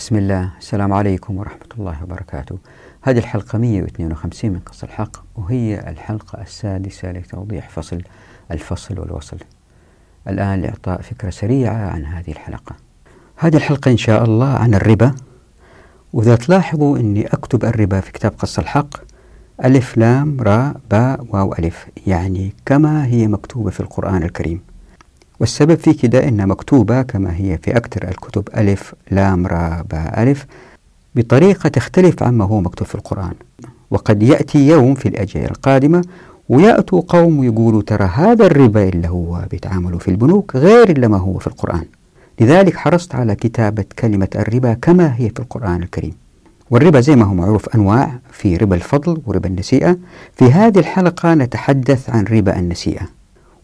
بسم الله. السلام عليكم ورحمة الله وبركاته. هذه الحلقة 152 من قص الحق وهي الحلقة السادسة لتوضيح فصل الفصل والوصل. الآن لإعطاء فكرة سريعة عن هذه الحلقة. هذه الحلقة إن شاء الله عن الربا. وإذا تلاحظوا أني أكتب الربا في كتاب قص الحق ألف لام راء باء واو ألف يعني كما هي مكتوبة في القرآن الكريم. والسبب في كده إنها مكتوبة كما هي في أكثر الكتب ألف لام را باء ألف بطريقة تختلف عما هو مكتوب في القرآن. وقد يأتي يوم في الأجيال القادمة ويأتوا قوم ويقولوا ترى هذا الربا اللي هو بيتعاملوا في البنوك غير اللي ما هو في القرآن. لذلك حرصت على كتابة كلمة الربا كما هي في القرآن الكريم. والربا زي ما هو معروف أنواع في ربا الفضل وربا النسيئة. في هذه الحلقة نتحدث عن ربا النسيئة.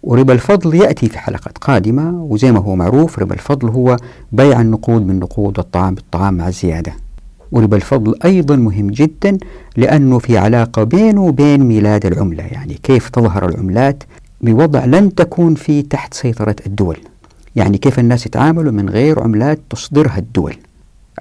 وربا الفضل يأتي في حلقات قادمة وزي ما هو معروف ربا الفضل هو بيع النقود بالنقود والطعام بالطعام مع الزيادة. وربا الفضل أيضا مهم جدا لأنه في علاقة بينه وبين ميلاد العملة. يعني كيف تظهر العملات بوضع لن تكون في تحت سيطرة الدول. يعني كيف الناس يتعاملوا من غير عملات تصدرها الدول.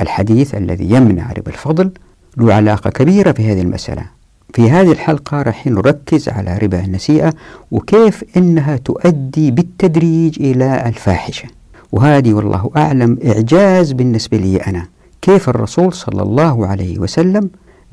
الحديث الذي يمنع ربا الفضل له علاقة كبيرة في هذه المسألة. في هذه الحلقة راح نركز على ربا النسيئة وكيف إنها تؤدي بالتدريج إلى الفاحشة. وهذه والله أعلم إعجاز بالنسبة لي أنا. كيف الرسول صلى الله عليه وسلم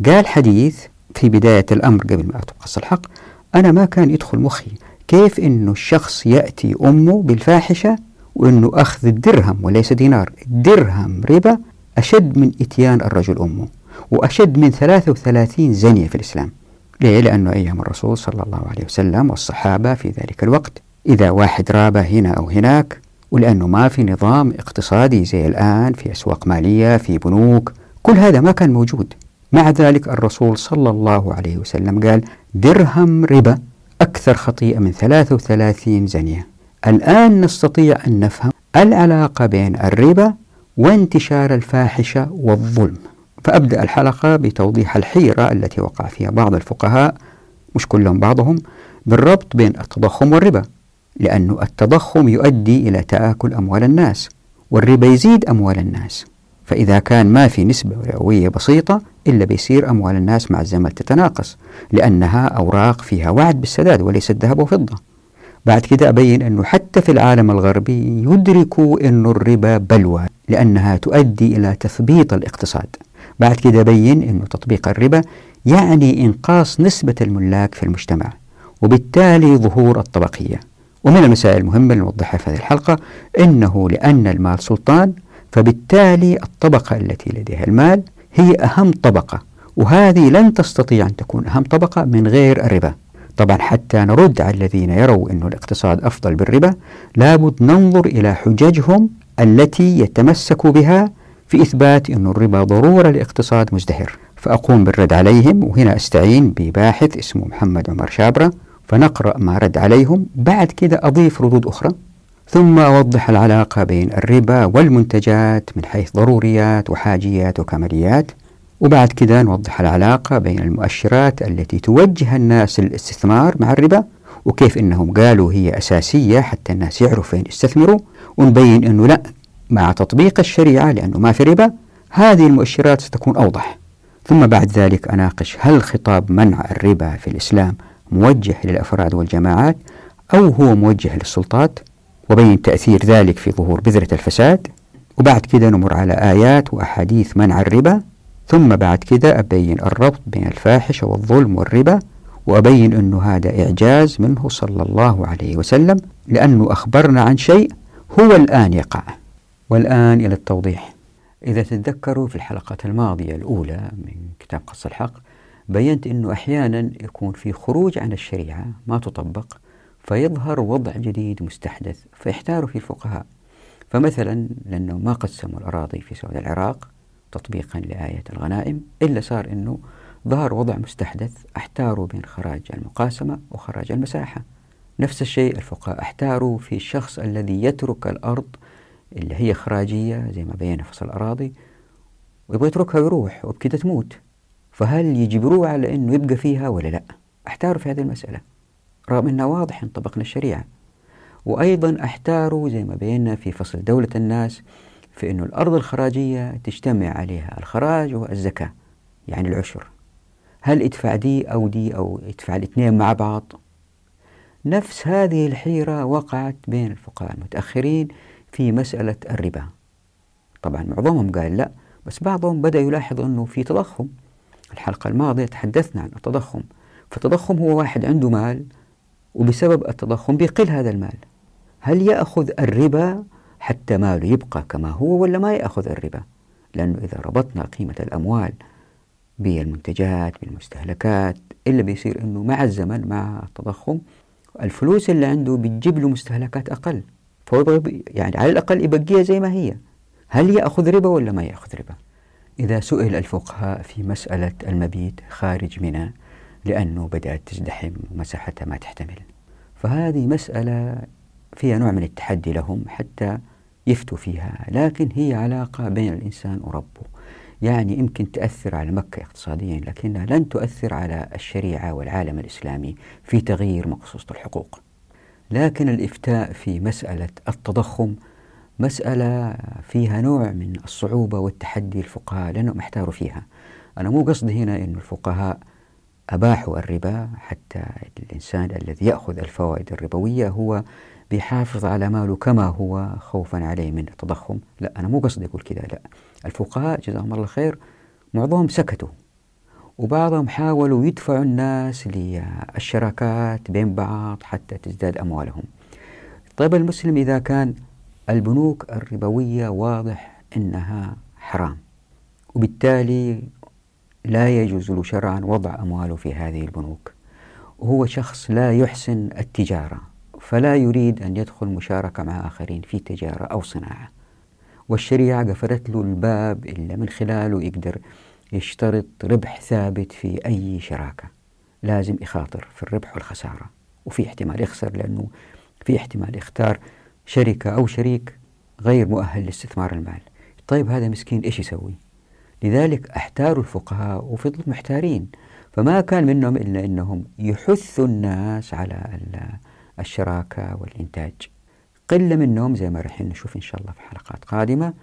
قال حديث في بداية الأمر قبل ما أتقص الحق أنا ما كان يدخل مخي. كيف إنه الشخص يأتي أمه بالفاحشة وإنه أخذ الدرهم وليس دينار درهم ربا أشد من إتيان الرجل أمه. وأشد من 33 زنية في الإسلام. ليه؟ لأنه أيام الرسول صلى الله عليه وسلم والصحابة في ذلك الوقت إذا واحد رابة هنا أو هناك ولأنه ما في نظام اقتصادي زي الآن في أسواق مالية في بنوك كل هذا ما كان موجود. مع ذلك الرسول صلى الله عليه وسلم قال درهم ربا أكثر خطيئة من 33 زنية. الآن نستطيع أن نفهم العلاقة بين الربا وانتشار الفاحشة والظلم. فأبدأ الحلقة بتوضيح الحيرة التي وقع فيها بعض الفقهاء مش كلهم بعضهم بالربط بين التضخم والربا لأن التضخم يؤدي إلى تآكل أموال الناس والربا يزيد أموال الناس. فإذا كان ما في نسبة رئوية بسيطة إلا بيصير أموال الناس مع الزمن تتناقص لأنها أوراق فيها وعد بالسداد وليست ذهب وفضة. بعد كده أبين أنه حتى في العالم الغربي يدركوا أن الربا بلوى لأنها تؤدي إلى تثبيط الاقتصاد. بعد كده بين أنه تطبيق الربا يعني إنقاص نسبة الملاك في المجتمع وبالتالي ظهور الطبقية. ومن المسائل المهمة اللي نوضحها في هذه الحلقة أنه لأن المال سلطان فبالتالي الطبقة التي لديها المال هي أهم طبقة وهذه لن تستطيع أن تكون أهم طبقة من غير الربا. طبعا حتى نرد على الذين يروا أن الاقتصاد أفضل بالربا لابد ننظر إلى حججهم التي يتمسك بها في إثبات أن الربا ضرورة لاقتصاد مزدهر. فأقوم بالرد عليهم وهنا أستعين بباحث اسمه محمد عمر شابرة فنقرأ ما رد عليهم. بعد كده أضيف ردود أخرى. ثم أوضح العلاقة بين الربا والمنتجات من حيث ضروريات وحاجيات وكماليات. وبعد كده نوضح العلاقة بين المؤشرات التي توجه الناس للاستثمار مع الربا وكيف إنهم قالوا هي أساسية حتى الناس يعرفوا فين يستثمروا ونبين إنه لأ مع تطبيق الشريعة لأنه ما في ربا هذه المؤشرات ستكون أوضح. ثم بعد ذلك أناقش هل خطاب منع الربا في الإسلام موجه للأفراد والجماعات أو هو موجه للسلطات؟ وبين تأثير ذلك في ظهور بذرة الفساد؟ وبعد كده نمر على آيات وأحاديث منع الربا ثم بعد كده أبين الربط بين الفاحشة والظلم والربا وأبين أنه هذا إعجاز منه صلى الله عليه وسلم لأنه أخبرنا عن شيء هو الآن يقع. والآن إلى التوضيح. إذا تتذكروا في الحلقات الماضية الأولى من كتاب قص الحق بينت أنه أحيانا يكون في خروج عن الشريعة ما تطبق فيظهر وضع جديد مستحدث فيحتار فيه الفقهاء. فمثلا لأنه ما قسموا الأراضي في سعود العراق تطبيقا لآية الغنائم إلا صار أنه ظهر وضع مستحدث أحتاروا بين خراج المقاسمة وخراج المساحة. نفس الشيء الفقهاء احتاروا في الشخص الذي يترك الأرض اللي هي إخراجية زي ما بينا فصل الأراضي ويبغى يتركها ويروح وبكده تموت. فهل يجبروه على أنه يبقى فيها ولا لا؟ احتاروا في هذه المسألة. رغم أنها واضح إن طبقنا الشريعة. وأيضا أحتاروا زي ما بينا في فصل دولة الناس في أن الأرض الخراجية تجتمع عليها الخراج والزكاة يعني العشر. هل ادفع دي أو دي أو ادفع الاثنين مع بعض؟ نفس هذه الحيرة وقعت بين الفقهاء المتأخرين في مسألة الربا. طبعا معظمهم قال لا بس بعضهم بدأ يلاحظ أنه في تضخم. الحلقة الماضية تحدثنا عن التضخم. فالتضخم هو واحد عنده مال وبسبب التضخم بيقل هذا المال. هل يأخذ الربا حتى ماله يبقى كما هو ولا ما يأخذ الربا؟ لأنه إذا ربطنا قيمة الأموال بالمنتجات بالمستهلكات إلا بيصير أنه مع الزمن مع التضخم الفلوس اللي عنده بتجيب له مستهلكات أقل. فهو يعني على الأقل يبقيها زي ما هي. هل يأخذ ربا ولا ما يأخذ ربا؟ إذا سئل الفقهاء في مسألة المبيت خارج منى لأنه بدأت تزدحم ومساحتها ما تحتمل. فهذه مسألة فيها نوع من التحدي لهم حتى يفتوا فيها لكن هي علاقة بين الإنسان وربه. يعني يمكن تأثر على مكة اقتصاديا لكنها لن تؤثر على الشريعة والعالم الإسلامي في تغيير مقصوصة الحقوق. لكن الإفتاء في مسألة التضخم مسألة فيها نوع من الصعوبة والتحدي الفقهاء لأنهم احتاروا فيها. أنا مو قصدي هنا أن الفقهاء أباحوا الربا حتى الإنسان الذي يأخذ الفوائد الربوية هو بيحافظ على ماله كما هو خوفا عليه من التضخم. لا أنا مو قصدي أقول كذا لا. الفقهاء جزاهم الله خير معظمهم سكتوا. وبعضهم حاولوا يدفعوا الناس للشراكات بين بعض حتى تزداد أموالهم. طيب المسلم إذا كان البنوك الربوية واضح أنها حرام وبالتالي لا يجوز له شرعا وضع أمواله في هذه البنوك. وهو شخص لا يحسن التجارة فلا يريد أن يدخل مشاركة مع آخرين في تجارة أو صناعة. والشريعة قفلت له الباب إلا من خلاله يقدر يشترط ربح ثابت في أي شراكة. لازم يخاطر في الربح والخسارة. وفي احتمال يخسر لأنه في احتمال يختار شركة أو شريك غير مؤهل لاستثمار المال. طيب هذا مسكين إيش يسوي؟ لذلك أحتاروا الفقهاء وفضلوا محتارين. فما كان منهم إلا أنهم يحثوا الناس على الشراكة والإنتاج. قلة منهم زي ما راح نشوف إن شاء الله في حلقات قادمة.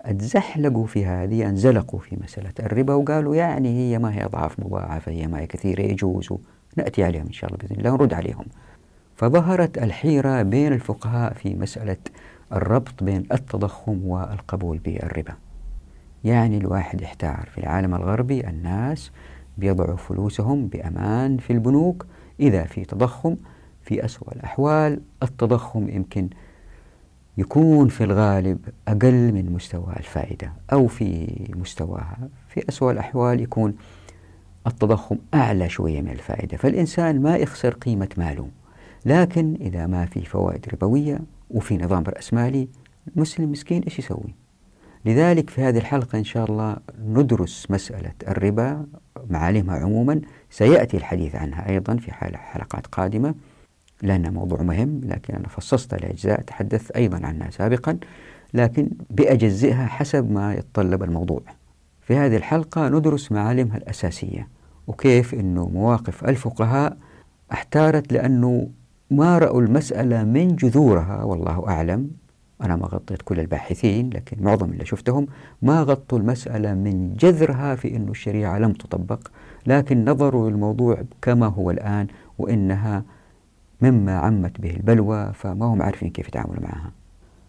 أتزحلقوا في هذه أنزلقوا في مسألة الربا وقالوا يعني هي ما هي أضعاف مضاعفة هي ما هي كثيرة يجوز. نأتي عليهم إن شاء الله بإذن الله ونرد عليهم. فظهرت الحيرة بين الفقهاء في مسألة الربط بين التضخم والقبول بالربا. يعني الواحد يحتار في العالم الغربي الناس بيضعوا فلوسهم بأمان في البنوك. إذا في تضخم في أسوأ الأحوال التضخم يمكن يكون في الغالب أقل من مستوى الفائدة أو في مستواها. في أسوأ الأحوال يكون التضخم أعلى شوية من الفائدة. فالإنسان ما يخسر قيمة ماله. لكن إذا ما في فوائد ربوية وفي نظام رأسمالي المسلم مسكين إيش يسوي؟ لذلك في هذه الحلقة إن شاء الله ندرس مسألة الربا معالمها عموما. سيأتي الحديث عنها أيضا في حلقات قادمة. لأنه موضوع مهم لكن أنا فصصت الأجزاء تحدثت أيضا عنها سابقا لكن بأجزئها حسب ما يتطلب الموضوع. في هذه الحلقة ندرس معالمها الأساسية وكيف أنه مواقف الفقهاء احتارت لأنه ما رأوا المسألة من جذورها والله أعلم. أنا ما غطيت كل الباحثين لكن معظم اللي شفتهم ما غطوا المسألة من جذرها في أن الشريعة لم تطبق لكن نظروا للموضوع كما هو الآن وإنها مما عمت به البلوى فما هم عارفين كيف يتعاملوا معها.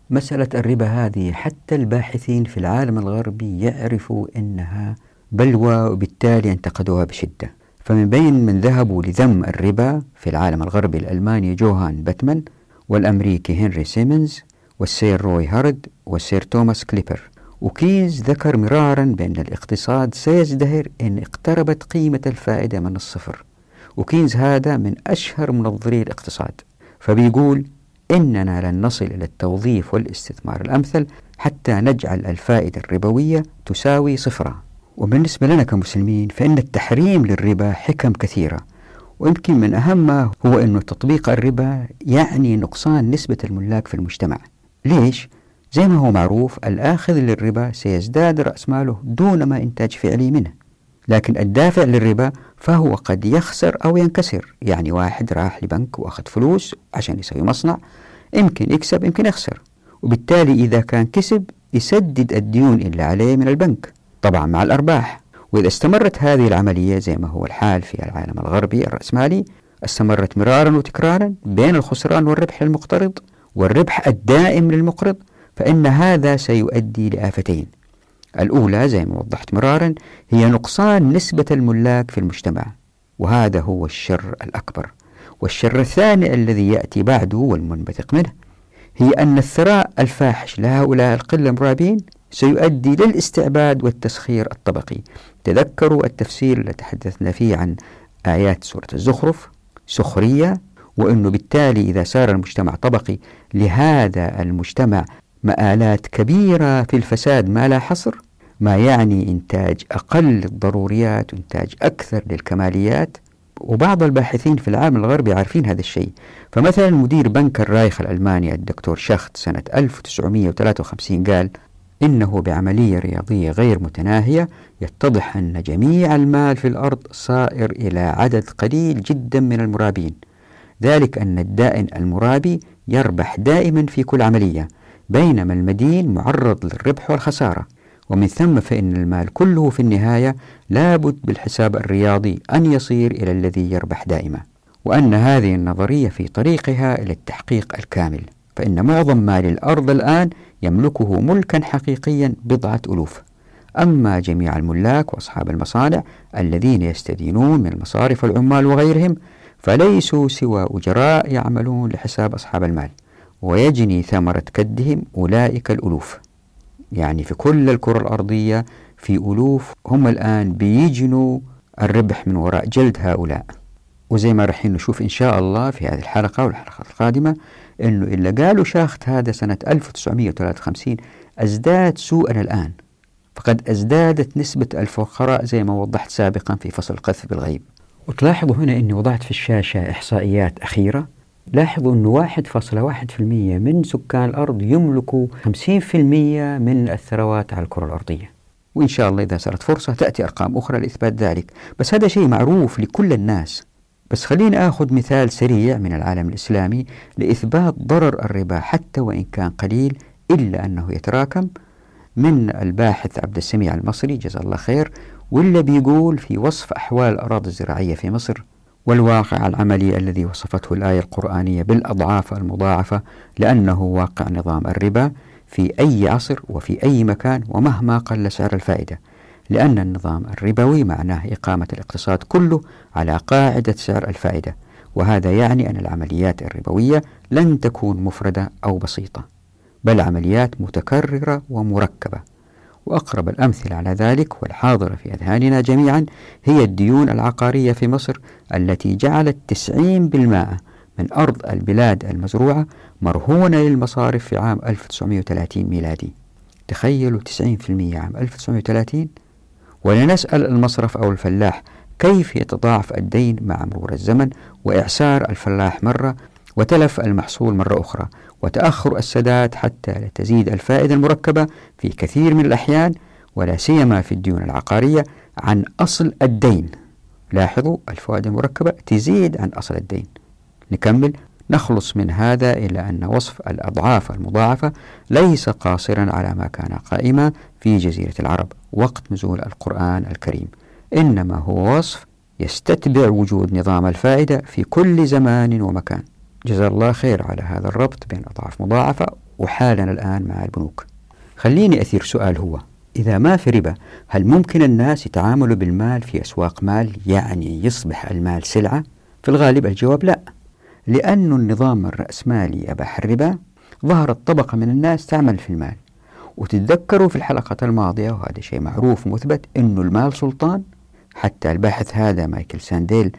مسألة الربا هذه حتى الباحثين في العالم الغربي يعرفوا أنها بلوى وبالتالي انتقدوها بشدة. فمن بين من ذهبوا لذم الربا في العالم الغربي الألماني جوهان باتمان والأمريكي هنري سيمنز والسير روي هارود والسير توماس كلبيبر. وكينز ذكر مرارا بأن الاقتصاد سيزدهر إن اقتربت قيمة الفائدة من الصفر. وكينز هذا من أشهر منظري الاقتصاد فبيقول إننا لن نصل إلى التوظيف والاستثمار الأمثل حتى نجعل الفائدة الربوية تساوي صفرا. وبالنسبة لنا كمسلمين فإن التحريم للربا حكم كثيرة ويمكن من أهمها هو أن تطبيق الربا يعني نقصان نسبة الملاك في المجتمع. ليش؟ زي ما هو معروف الآخذ للربا سيزداد رأس ماله دون ما إنتاج فعلي منه. لكن الدافع للربا فهو قد يخسر أو ينكسر. يعني واحد راح لبنك وأخذ فلوس عشان يسوي مصنع يمكن يكسب يمكن يخسر. وبالتالي إذا كان كسب يسدد الديون اللي عليه من البنك طبعا مع الأرباح. وإذا استمرت هذه العملية زي ما هو الحال في العالم الغربي الرأسمالي استمرت مرارا وتكرارا بين الخسران والربح للمقترض والربح الدائم للمقرض فإن هذا سيؤدي لآفتين. الأولى زي ما وضحت مرارا هي نقصان نسبة الملاك في المجتمع وهذا هو الشر الأكبر. والشر الثاني الذي يأتي بعده والمنبثق منه هي أن الثراء الفاحش لهؤلاء القلة المرابين سيؤدي للاستعباد والتسخير الطبقي. تذكروا التفسير الذي تحدثنا فيه عن آيات سورة الزخرف سخرية وأنه بالتالي إذا صار المجتمع طبقي لهذا المجتمع مآلات كبيرة في الفساد ما لا حصر ما يعني إنتاج أقل الضروريات وإنتاج أكثر للكماليات. وبعض الباحثين في العالم الغربي عارفين هذا الشيء. فمثلا مدير بنك الرايخ الألماني الدكتور شخت سنة 1953 قال إنه بعملية رياضية غير متناهية يتضح أن جميع المال في الأرض صائر إلى عدد قليل جدا من المرابين. ذلك أن الدائن المرابي يربح دائما في كل عملية بينما المدين معرض للربح والخسارة. ومن ثم فإن المال كله في النهاية لابد بالحساب الرياضي أن يصير إلى الذي يربح دائما. وأن هذه النظرية في طريقها إلى التحقيق الكامل. فإن معظم مال الأرض الآن يملكه ملكا حقيقيا بضعة ألوف. أما جميع الملاك وأصحاب المصانع الذين يستدينون من المصارف والعمال وغيرهم فليسوا سوى أجراء يعملون لحساب أصحاب المال. ويجني ثمرة كدهم أولئك الألوف. يعني في كل الكرة الأرضية في ألوف هم الآن بيجنوا الربح من وراء جلد هؤلاء. وزي ما راح نشوف إن شاء الله في هذه الحلقة والحلقة القادمة أنه إلا قالوا شاخت هذا سنة 1953 أزداد سوءا الآن. فقد أزدادت نسبة الفقراء زي ما وضحت سابقا في فصل القذف بالغيب. وتلاحظوا هنا أني وضعت في الشاشة إحصائيات أخيرة. لاحظوا أنه 1.1% من سكان الأرض يملكوا 50% من الثروات على الكرة الأرضية. وإن شاء الله إذا صارت فرصة تأتي أرقام أخرى لإثبات ذلك. بس هذا شيء معروف لكل الناس. بس خليني آخذ مثال سريع من العالم الإسلامي لإثبات ضرر الربا حتى وإن كان قليل إلا أنه يتراكم من الباحث عبد السميع المصري جزاه الله خير واللي بيقول في وصف أحوال الأراضي الزراعية في مصر والواقع العملي الذي وصفته الآية القرآنية بالأضعاف المضاعفة لأنه واقع نظام الربا في أي عصر وفي أي مكان ومهما قل سعر الفائدة لأن النظام الربوي معناه إقامة الاقتصاد كله على قاعدة سعر الفائدة وهذا يعني أن العمليات الربوية لن تكون مفردة أو بسيطة بل عمليات متكررة ومركبة. وأقرب الأمثلة على ذلك والحاضرة في أذهاننا جميعا هي الديون العقارية في مصر التي جعلت 90% من أرض البلاد المزروعة مرهونة للمصارف في عام 1930 ميلادي. تخيلوا 90% عام 1930 ولنسأل المصرف أو الفلاح كيف يتضاعف الدين مع مرور الزمن وإعسار الفلاح مرة وتلف المحصول مرة أخرى وتأخر السداد حتى لا تزيد الفائدة المركبة في كثير من الأحيان ولا سيما في الديون العقارية عن أصل الدين. لاحظوا الفوائد المركبة تزيد عن أصل الدين. نكمل. نخلص من هذا إلى أن وصف الأضعاف المضاعفة ليس قاصرا على ما كان قائما في جزيرة العرب. وقت نزول القرآن الكريم. إنما هو وصف يستتبع وجود نظام الفائدة في كل زمان ومكان. جزا الله خير على هذا الربط بين أضعاف مضاعفة. وحالنا الآن مع البنوك. خليني أثير سؤال هو إذا ما في ربا هل ممكن الناس يتعاملوا بالمال في أسواق مال يعني يصبح المال سلعة؟ في الغالب الجواب لا لأن النظام الرأسمالي أباح الربا. ظهرت طبقة من الناس تعمل في المال. وتتذكروا في الحلقة الماضية وهذا شيء معروف ومثبت أنه المال سلطان. حتى الباحث هذا مايكل ساندل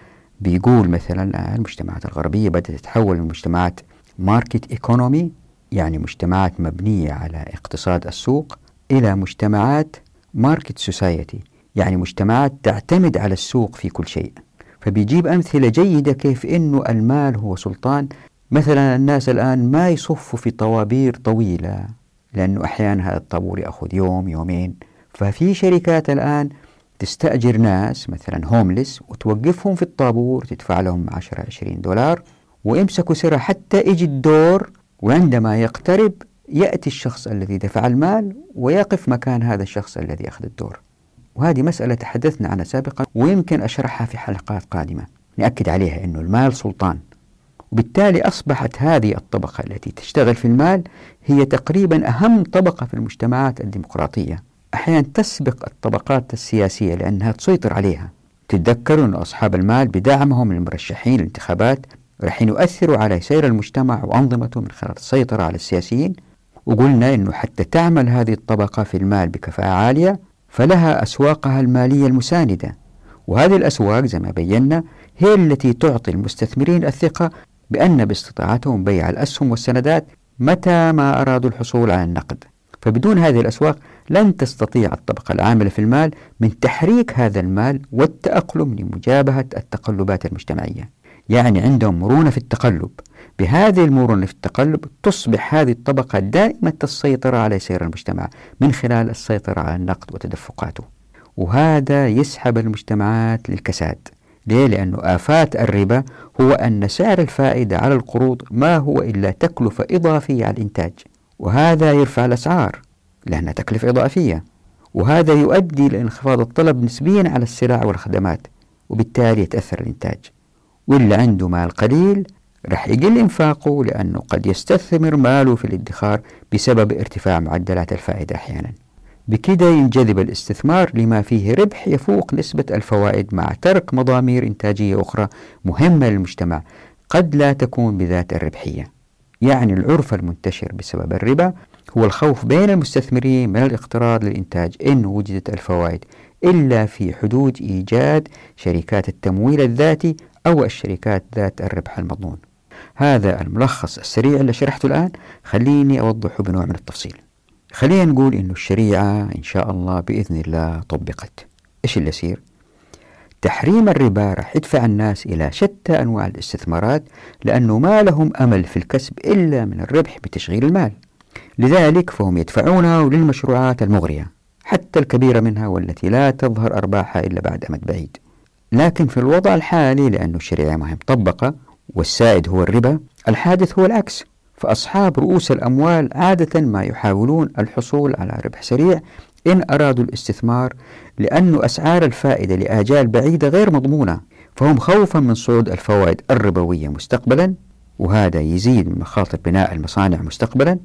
بيقول مثلا المجتمعات الغربية بدأت تتحول من مجتمعات market economy يعني مجتمعات مبنية على اقتصاد السوق إلى مجتمعات market society يعني مجتمعات تعتمد على السوق في كل شيء. فبيجيب أمثلة جيدة كيف أنه المال هو سلطان. مثلا الناس الآن ما يصفوا في طوابير طويلة لأنه أحيانا هذا الطابور يأخذ يوم يومين. ففي شركات الآن تستأجر ناس مثلا هوملس وتوقفهم في الطابور تدفع لهم 10 20 دولار ويمسكوا سرة حتى يجي الدور وعندما يقترب يأتي الشخص الذي دفع المال ويقف مكان هذا الشخص الذي أخذ الدور. وهذه مسألة تحدثنا عنها سابقا ويمكن أشرحها في حلقات قادمة. نأكد عليها أنه المال سلطان. وبالتالي أصبحت هذه الطبقة التي تشتغل في المال هي تقريبا أهم طبقة في المجتمعات الديمقراطية. أحيانا تسبق الطبقات السياسية لأنها تسيطر عليها. تتذكروا أن أصحاب المال بدعمهم للمرشحين للانتخابات راح يؤثروا على سير المجتمع وأنظمته من خلال السيطرة على السياسيين. وقلنا أنه حتى تعمل هذه الطبقة في المال بكفاءة عالية فلها أسواقها المالية المساندة. وهذه الأسواق زي ما بينا هي التي تعطي المستثمرين الثقة بأن باستطاعتهم بيع الأسهم والسندات متى ما أرادوا الحصول على النقد. فبدون هذه الأسواق لن تستطيع الطبقة العاملة في المال من تحريك هذا المال والتأقلم لمجابهة التقلبات المجتمعية. يعني عندهم مرونة في التقلب. بهذه المرونة في التقلب تصبح هذه الطبقة دائمة السيطرة على سير المجتمع من خلال السيطرة على النقد وتدفقاته. وهذا يسحب المجتمعات للكساد. ليه؟ لأنه آفات الربا هو أن سعر الفائدة على القروض ما هو إلا تكلفة إضافية على الإنتاج. وهذا يرفع الأسعار. لأنها تكلفة إضافية. وهذا يؤدي لانخفاض الطلب نسبيا على السلع والخدمات وبالتالي يتأثر الإنتاج. واللي عنده مال قليل رح يقل إنفاقه لأنه قد يستثمر ماله في الادخار بسبب ارتفاع معدلات الفائدة أحيانا. بكده ينجذب الاستثمار لما فيه ربح يفوق نسبة الفوائد مع ترك مضامير إنتاجية أخرى مهمة للمجتمع قد لا تكون بذات الربحية. يعني العرف المنتشر بسبب الربا هو الخوف بين المستثمرين من الاقتراض للإنتاج إن وجدت الفوائد إلا في حدود إيجاد شركات التمويل الذاتي أو الشركات ذات الربح المضمون. هذا الملخص السريع اللي شرحته الآن. خليني أوضحه بنوع من التفصيل. خلينا نقول إنه الشريعة إن شاء الله بإذن الله طبقت. إيش اللي يصير؟ تحريم الربا راح يدفع الناس إلى شتى أنواع الاستثمارات لأنه ما لهم أمل في الكسب إلا من الربح بتشغيل المال. لذلك فهم يدفعونه للمشروعات المغرية حتى الكبيرة منها والتي لا تظهر أرباحها إلا بعد أمد بعيد. لكن في الوضع الحالي لأن الشريعة ما هي مطبقة والسائد هو الربا الحادث هو العكس. فأصحاب رؤوس الأموال عادة ما يحاولون الحصول على ربح سريع إن أرادوا الاستثمار لأن أسعار الفائدة لآجال بعيدة غير مضمونة. فهم خوفا من صعود الفوائد الربوية مستقبلا وهذا يزيد من مخاطر بناء المصانع مستقبلا.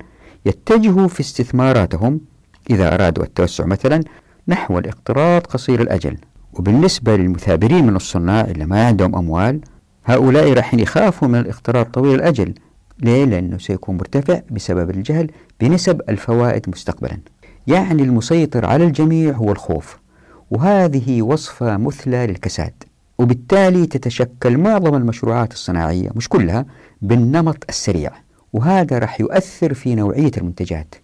يتجهوا في استثماراتهم إذا أرادوا التوسع مثلا نحو الاقتراض قصير الأجل. وبالنسبة للمثابرين من الصناع اللي ما عندهم أموال هؤلاء راح يخافوا من الاقتراض طويل الأجل ليه؟ لأنه سيكون مرتفع بسبب الجهل بنسب الفوائد مستقبلا. يعني المسيطر على الجميع هو الخوف وهذه وصفة مثلى للكساد. وبالتالي تتشكل معظم المشروعات الصناعية مش كلها بالنمط السريع. وهذا راح يؤثر في نوعية المنتجات.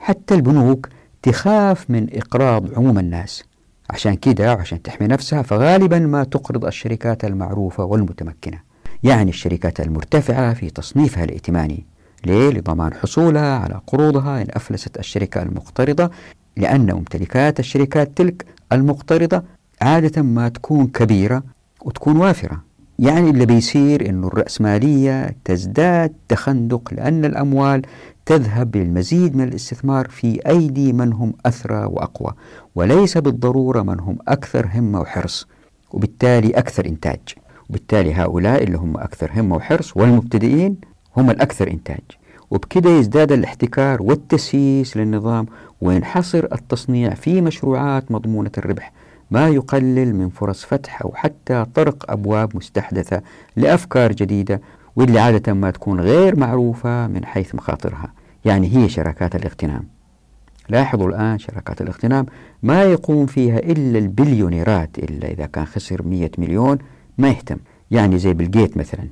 حتى البنوك تخاف من إقراض عموم الناس. عشان كده وعشان تحمي نفسها فغالبا ما تقرض الشركات المعروفة والمتمكنة. يعني الشركات المرتفعة في تصنيفها الائتماني. ليه؟ لضمان حصولها على قروضها إن أفلست الشركة المقترضة لأن ممتلكات الشركات تلك المقترضة عادة ما تكون كبيرة وتكون وافرة. يعني اللي بيصير أنه الرأسمالية تزداد تخندق لأن الأموال تذهب للمزيد من الاستثمار في أيدي من هم أثرى وأقوى وليس بالضرورة من هم أكثر همة وحرص وبالتالي أكثر إنتاج. وبالتالي هؤلاء اللي هم أكثر همة وحرص والمبتدئين هم الأكثر إنتاج. وبكده يزداد الاحتكار والتسييس للنظام وينحصر التصنيع في مشروعات مضمونة الربح. ما يقلل من فرص فتح أو حتى طرق أبواب مستحدثة لأفكار جديدة واللي عادة ما تكون غير معروفة من حيث مخاطرها. يعني هي شركات الاغتنام. لاحظوا الآن شركات الاغتنام ما يقوم فيها إلا البليونيرات إلا إذا كان خسر مية مليون ما يهتم. يعني زي بالجيت مثلا.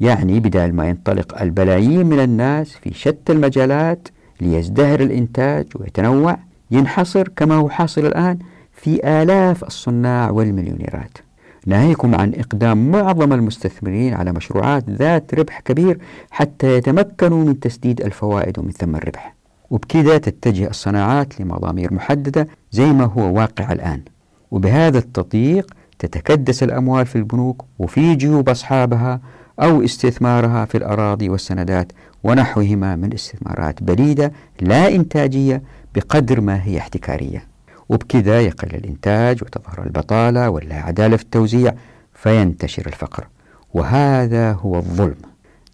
يعني بدال ما ينطلق البلايين من الناس في شتى المجالات ليزدهر الإنتاج ويتنوع ينحصر كما هو حاصل الآن. في آلاف الصناع والمليونيرات. ناهيكم عن إقدام معظم المستثمرين على مشروعات ذات ربح كبير حتى يتمكنوا من تسديد الفوائد ومن ثم الربح. وبكذا تتجه الصناعات لمضامير محددة زي ما هو واقع الآن. وبهذا التضييق تتكدس الأموال في البنوك وفي جيوب أصحابها أو استثمارها في الأراضي والسندات ونحوهما من استثمارات بليدة لا إنتاجية بقدر ما هي احتكارية. وبكذا يقل الإنتاج وتظهر البطالة ولا عدالة في التوزيع فينتشر الفقر. وهذا هو الظلم.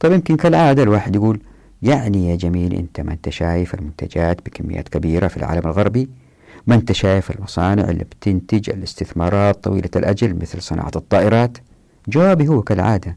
طيب يمكن كالعادة الواحد يقول يعني يا جميل أنت ما أنت شايف المنتجات بكميات كبيرة في العالم الغربي؟ ما أنت شايف المصانع اللي بتنتج الاستثمارات طويلة الأجل مثل صناعة الطائرات؟ جوابي هو كالعادة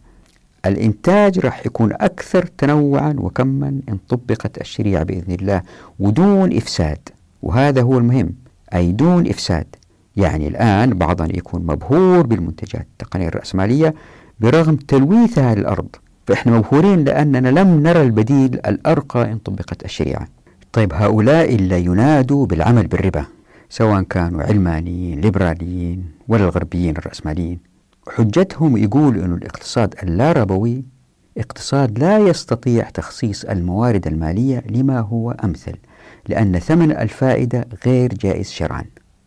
الإنتاج راح يكون أكثر تنوعا وكما إن طبقت الشريعة بإذن الله ودون إفساد. وهذا هو المهم. أي دون إفساد. يعني الآن بعضنا يكون مبهور بالمنتجات التقنية الرأسمالية برغم تلويثها للأرض فإحنا مبهورين لأننا لم نرى البديل الأرقى إن طبقت الشريعة. طيب هؤلاء اللي ينادوا بالعمل بالربا سواء كانوا علمانيين ليبراليين ولا الغربيين الرأسماليين حجتهم يقول أن الاقتصاد اللا ربوي اقتصاد لا يستطيع تخصيص الموارد المالية لما هو أمثل. لأن ثمن الفائدة غير جائز شرعا.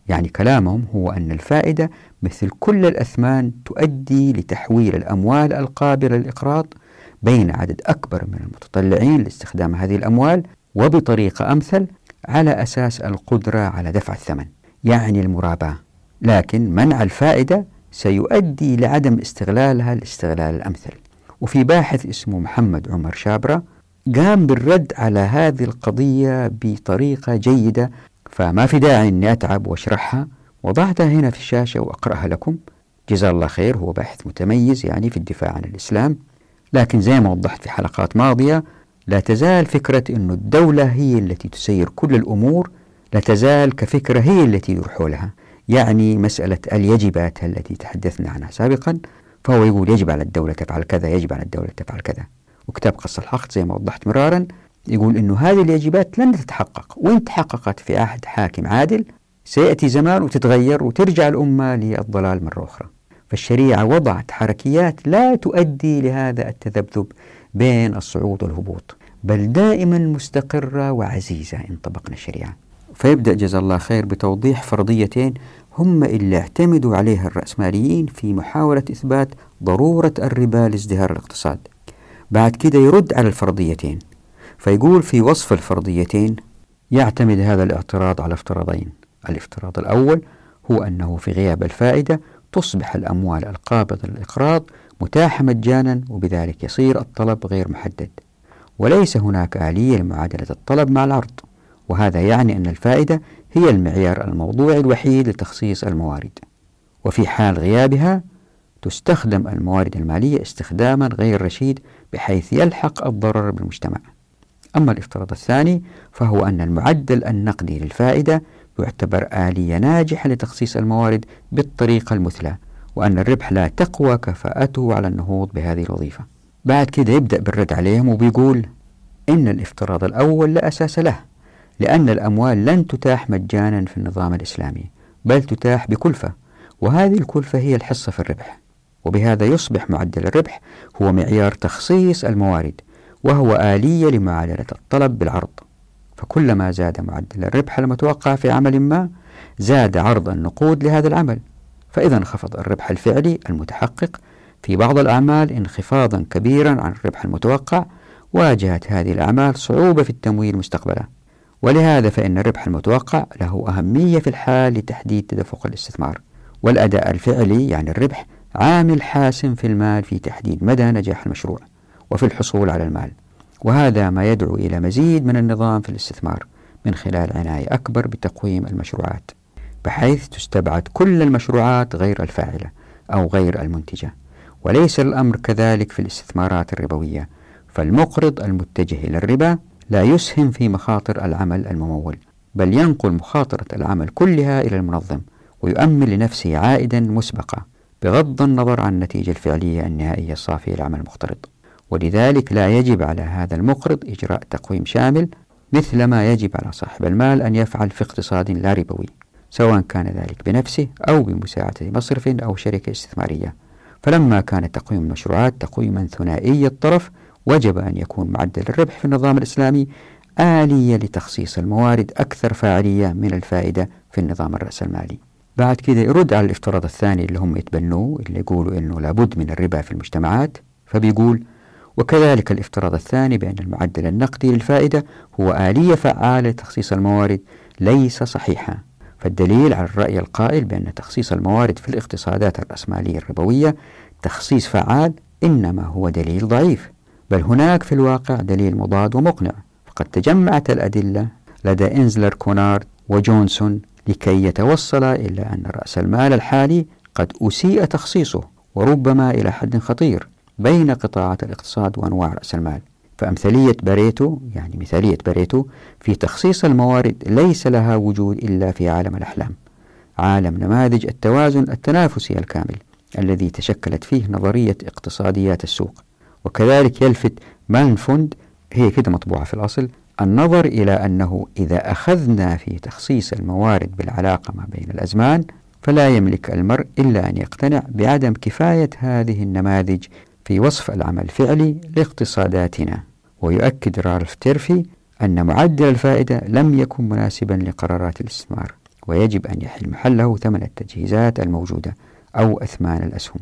يعني كلامهم هو أن الفائدة مثل كل الأثمان تؤدي لتحويل الأموال القابلة للإقراض بين عدد أكبر من المتطلعين لاستخدام هذه الأموال وبطريقة أمثل على أساس القدرة على دفع الثمن يعني المراباة. لكن منع الفائدة سيؤدي لعدم استغلالها الاستغلال الأمثل. وفي باحث اسمه محمد عمر شابرة قام بالرد على هذه القضية بطريقة جيدة فما في داعي أني أتعب وأشرحها. وضعتها هنا في الشاشة وأقرأها لكم. جزاه الله خير هو باحث متميز يعني في الدفاع عن الإسلام. لكن زي ما وضحت في حلقات ماضية لا تزال فكرة أن الدولة هي التي تسير كل الأمور لا تزال كفكرة هي التي يروح لها. يعني مسألة اليجبات التي تحدثنا عنها سابقا فهو يقول يجب على الدولة تفعل كذا يجب على الدولة تفعل كذا. وكتاب قص الحق زي ما وضحت مرارا يقول أنه هذه اليجبات لن تتحقق وإن تحققت في عهد حاكم عادل سيأتي زمان وتتغير وترجع الأمة للضلال مرة أخرى. فالشريعة وضعت حركيات لا تؤدي لهذا التذبذب بين الصعود والهبوط بل دائما مستقرة وعزيزة إن طبقنا الشريعة. فيبدأ جزا الله خير بتوضيح فرضيتين هم اللي اعتمدوا عليها الرأسماليين في محاولة إثبات ضرورة الربا لازدهار الاقتصاد. بعد كده يرد على الفرضيتين. فيقول في وصف الفرضيتين يعتمد هذا الاعتراض على افتراضين. الافتراض الأول هو أنه في غياب الفائدة تصبح الأموال القابضة للإقراض متاحة مجانا وبذلك يصير الطلب غير محدد. وليس هناك آلية لمعادلة الطلب مع العرض. وهذا يعني أن الفائدة هي المعيار الموضوعي الوحيد لتخصيص الموارد. وفي حال غيابها تستخدم الموارد المالية استخداما غير رشيد بحيث يلحق الضرر بالمجتمع. أما الافتراض الثاني فهو أن المعدل النقدي للفائدة يعتبر آلية ناجحة لتخصيص الموارد بالطريقة المثلى وأن الربح لا تقوى كفاءته على النهوض بهذه الوظيفة. بعد كده يبدأ بالرد عليهم وبيقول إن الافتراض الأول لا أساس له لأن الأموال لن تتاح مجانا في النظام الإسلامي بل تتاح بكلفة وهذه الكلفة هي الحصة في الربح. وبهذا يصبح معدل الربح هو معيار تخصيص الموارد وهو آلية لمعادلة الطلب بالعرض. فكلما زاد معدل الربح المتوقع في عمل ما زاد عرض النقود لهذا العمل. فإذا انخفض الربح الفعلي المتحقق في بعض الأعمال انخفاضا كبيرا عن الربح المتوقع واجهت هذه الأعمال صعوبة في التمويل مستقبلا. ولهذا فإن الربح المتوقع له أهمية في الحال لتحديد تدفق الاستثمار. والأداء الفعلي يعني الربح عامل حاسم في المال في تحديد مدى نجاح المشروع وفي الحصول على المال. وهذا ما يدعو إلى مزيد من النظام في الاستثمار من خلال عناية أكبر بتقويم المشروعات بحيث تستبعد كل المشروعات غير الفاعلة أو غير المنتجة وليس الأمر كذلك في الاستثمارات الربوية. فالمقرض المتجه إلى الربا لا يسهم في مخاطر العمل الممول بل ينقل مخاطرة العمل كلها إلى المنظم ويؤمن لنفسه عائدا مسبقا. بغض النظر عن النتيجة الفعلية النهائية الصافية للعمل المقترض ولذلك لا يجب على هذا المقرض إجراء تقويم شامل مثل ما يجب على صاحب المال أن يفعل في اقتصاد لا ربوي سواء كان ذلك بنفسه أو بمساعدة مصرف أو شركة استثمارية. فلما كان تقويم المشروعات تقويما ثنائي الطرف وجب أن يكون معدل الربح في النظام الإسلامي آلية لتخصيص الموارد أكثر فاعلية من الفائدة في النظام الرأسمالي. بعد كده يرد على الافتراض الثاني اللي هم يتبنوه اللي يقولوا أنه لابد من الربا في المجتمعات فبيقول وكذلك الافتراض الثاني بأن المعدل النقدي للفائدة هو آلية فعالة لتخصيص الموارد ليس صحيحا فالدليل على الرأي القائل بأن تخصيص الموارد في الاقتصادات الرأسمالية الربوية تخصيص فعال إنما هو دليل ضعيف بل هناك في الواقع دليل مضاد ومقنع. فقد تجمعت الأدلة لدى إنزلر كونارد وجونسون لكي يتوصل إلى أن رأس المال الحالي قد أسيء تخصيصه وربما إلى حد خطير بين قطاعات الاقتصاد وأنواع رأس المال. فأمثلية باريتو يعني مثالية باريتو في تخصيص الموارد ليس لها وجود إلا في عالم الأحلام عالم نماذج التوازن التنافسي الكامل الذي تشكلت فيه نظرية اقتصاديات السوق. وكذلك يلفت مالنفوند هي كده مطبوعة في الأصل النظر إلى أنه إذا أخذنا في تخصيص الموارد بالعلاقة ما بين الأزمان فلا يملك المرء إلا أن يقتنع بعدم كفاية هذه النماذج في وصف العمل الفعلي لاقتصاداتنا. ويؤكد رالف تيرفي أن معدل الفائدة لم يكن مناسبا لقرارات الاستثمار ويجب أن يحل محله ثمن التجهيزات الموجودة أو أثمان الأسهم.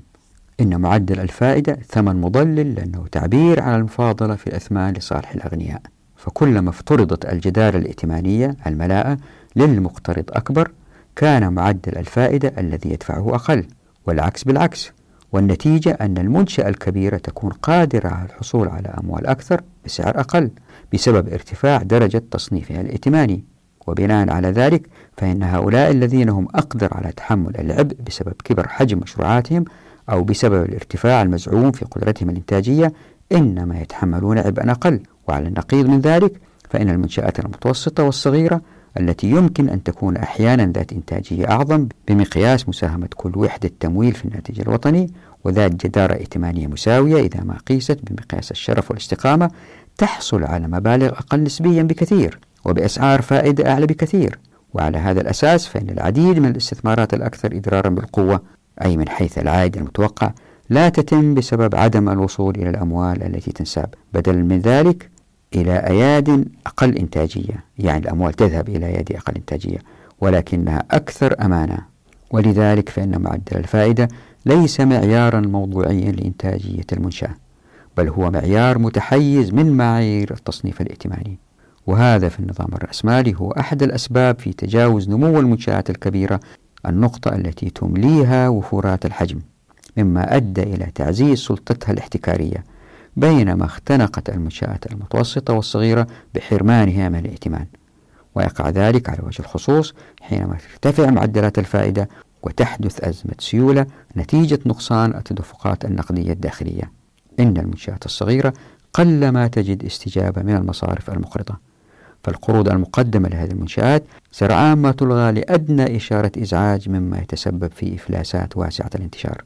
إن معدل الفائدة ثمن مضلل لأنه تعبير على المفاضلة في الأثمان لصالح الأغنياء. فكلما افترضت الجدارة الائتمانية الملاءة للمقترض أكبر كان معدل الفائدة الذي يدفعه أقل والعكس بالعكس والنتيجة أن المنشأة الكبيرة تكون قادرة على الحصول على أموال أكثر بسعر أقل بسبب ارتفاع درجة تصنيفها الائتماني. وبناء على ذلك فإن هؤلاء الذين هم أقدر على تحمل العبء بسبب كبر حجم مشروعاتهم أو بسبب الارتفاع المزعوم في قدرتهم الإنتاجية إنما يتحملون عبئا أقل. وعلى النقيض من ذلك فإن المنشآت المتوسطة والصغيرة التي يمكن أن تكون أحيانا ذات إنتاجية أعظم بمقياس مساهمة كل وحدة تمويل في الناتج الوطني وذات جدارة ائتمانية مساوية إذا ما قيست بمقياس الشرف والاستقامة تحصل على مبالغ أقل نسبيا بكثير وبأسعار فائدة أعلى بكثير. وعلى هذا الأساس فإن العديد من الاستثمارات الأكثر إضرارا بالقوة أي من حيث العائد المتوقع لا تتم بسبب عدم الوصول إلى الأموال التي تنساب. بدلا من ذلك إلى أياد أقل إنتاجية. يعني الأموال تذهب إلى أيادي أقل إنتاجية ولكنها أكثر أمانة. ولذلك فإن معدل الفائدة ليس معيارا موضوعيا لإنتاجية المنشأة بل هو معيار متحيز من معايير التصنيف الائتماني. وهذا في النظام الرأسمالي هو أحد الأسباب في تجاوز نمو المنشآت الكبيرة النقطة التي تمليها وفورات الحجم مما أدى إلى تعزيز سلطتها الاحتكارية. بينما اختنقت المنشآت المتوسطة والصغيرة بحرمانها من الائتمان. ويقع ذلك على وجه الخصوص حينما ترتفع معدلات الفائدة وتحدث أزمة سيولة نتيجة نقصان التدفقات النقدية الداخلية. إن المنشآت الصغيرة قلما تجد استجابة من المصارف المقرضة. فالقروض المقدمة لهذه المنشآت سرعان ما تلغى لأدنى إشارة إزعاج مما يتسبب في إفلاسات واسعة الانتشار.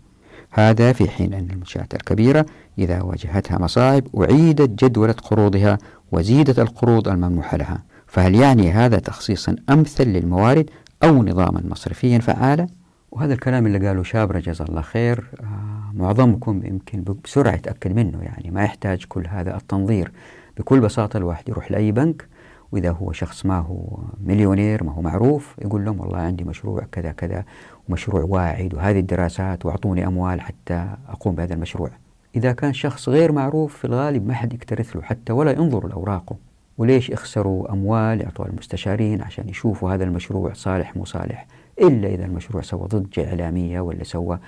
هذا في حين أن المنشآت الكبيرة إذا واجهتها مصاعب أعيدت جدولة قروضها وزيدت القروض الممنوحة لها. فهل يعني هذا تخصيصا أمثل للموارد أو نظاما مصرفيا فعالا؟ وهذا الكلام اللي قاله شابرة جزاه الله خير آه، معظمكم يمكن بسرعة يتأكد منه. يعني ما يحتاج كل هذا التنظير. بكل بساطة الواحد يروح لأي بنك وإذا هو شخص ما هو مليونير ما هو معروف يقول لهم والله عندي مشروع كذا كذا. ومشروع واعد وهذه الدراسات وأعطوني أموال حتى أقوم بهذا المشروع. إذا كان شخص غير معروف في الغالب ما حد يكترث له حتى ولا ينظر لأوراقه. وليش يخسروا أموال يعطوها المستشارين عشان يشوفوا هذا المشروع صالح مو صالح؟ إلا إذا المشروع سوى ضجة إعلامية ولا سوى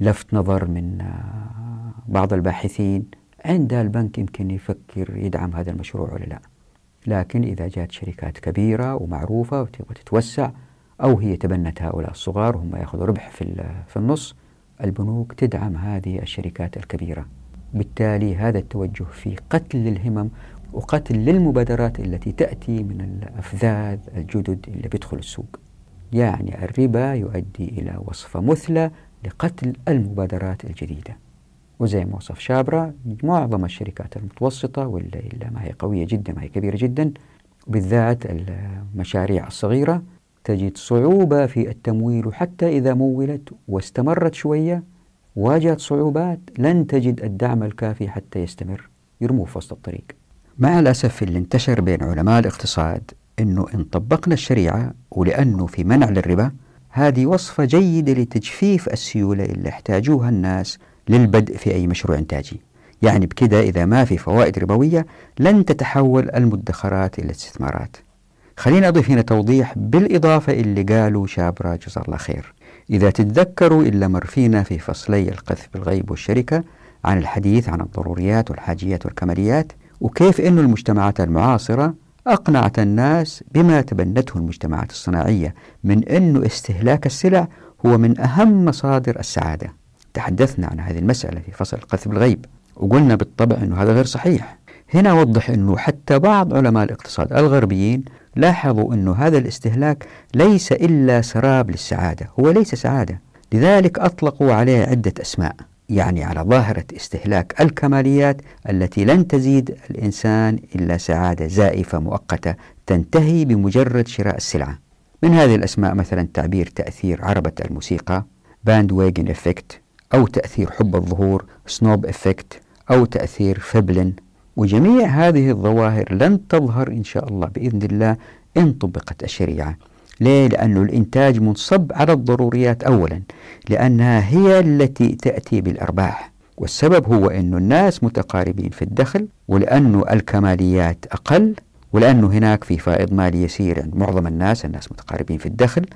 لفت نظر من آه، بعض الباحثين. عند البنك يمكن يفكر يدعم هذا المشروع ولا لا؟ لكن إذا جاءت شركات كبيرة ومعروفة وتبغى تتوسع أو هي تبنت هؤلاء الصغار وهم يأخذوا ربح في, في النص. البنوك تدعم هذه الشركات الكبيرة. بالتالي هذا التوجه في قتل الهمم وقتل للمبادرات التي تأتي من الأفذاذ الجدد اللي بيدخل السوق. يعني الربا يؤدي إلى وصفة مثلى لقتل المبادرات الجديدة. وزي ما وصف شابرا معظم الشركات المتوسطة واللي ما هي قوية جدا ما هي كبيرة جدا بالذات المشاريع الصغيرة تجد صعوبة في التمويل وحتى إذا مولت واستمرت شوية واجهت صعوبات لن تجد الدعم الكافي حتى يستمر. يرموه في وسط الطريق. مع الأسف اللي انتشر بين علماء الاقتصاد أنه إن طبقنا الشريعة ولأنه في منع للربا هذه وصفة جيدة لتجفيف السيولة اللي احتاجوها الناس للبدء في أي مشروع إنتاجي. يعني بكده إذا ما في فوائد ربوية لن تتحول المدخرات إلى استثمارات. خليني أضيف هنا توضيح بالإضافة اللي قالوا شابرا جزاه الله خير. إذا تتذكروا إلا مر فينا في فصلي القذف بالغيب والشركة عن الحديث عن الضروريات والحاجيات والكماليات وكيف أن المجتمعات المعاصرة أقنعت الناس بما تبنته المجتمعات الصناعية من أن استهلاك السلع هو من أهم مصادر السعادة. تحدثنا عن هذه المسألة في فصل القذف بالغيب وقلنا بالطبع أنه هذا غير صحيح. هنا وضح أنه حتى بعض علماء الاقتصاد الغربيين لاحظوا أن هذا الاستهلاك ليس إلا سراب للسعادة هو ليس سعادة. لذلك أطلقوا عليه عدة أسماء يعني على ظاهرة استهلاك الكماليات التي لن تزيد الإنسان إلا سعادة زائفة مؤقتة تنتهي بمجرد شراء السلعة. من هذه الأسماء مثلا تعبير تأثير عربة الموسيقى bandwagon effect أو تأثير حب الظهور snob effect أو تأثير فبلن وجميع هذه الظواهر لن تظهر إن شاء الله بإذن الله إن طبقت الشريعة. ليه؟ لأن الإنتاج منصب على الضروريات أولا لأنها هي التي تأتي بالأرباح. والسبب هو أن الناس متقاربين في الدخل ولأن الكماليات أقل ولأنه هناك في فائض مالي يسير عند معظم الناس الناس متقاربين في الدخل.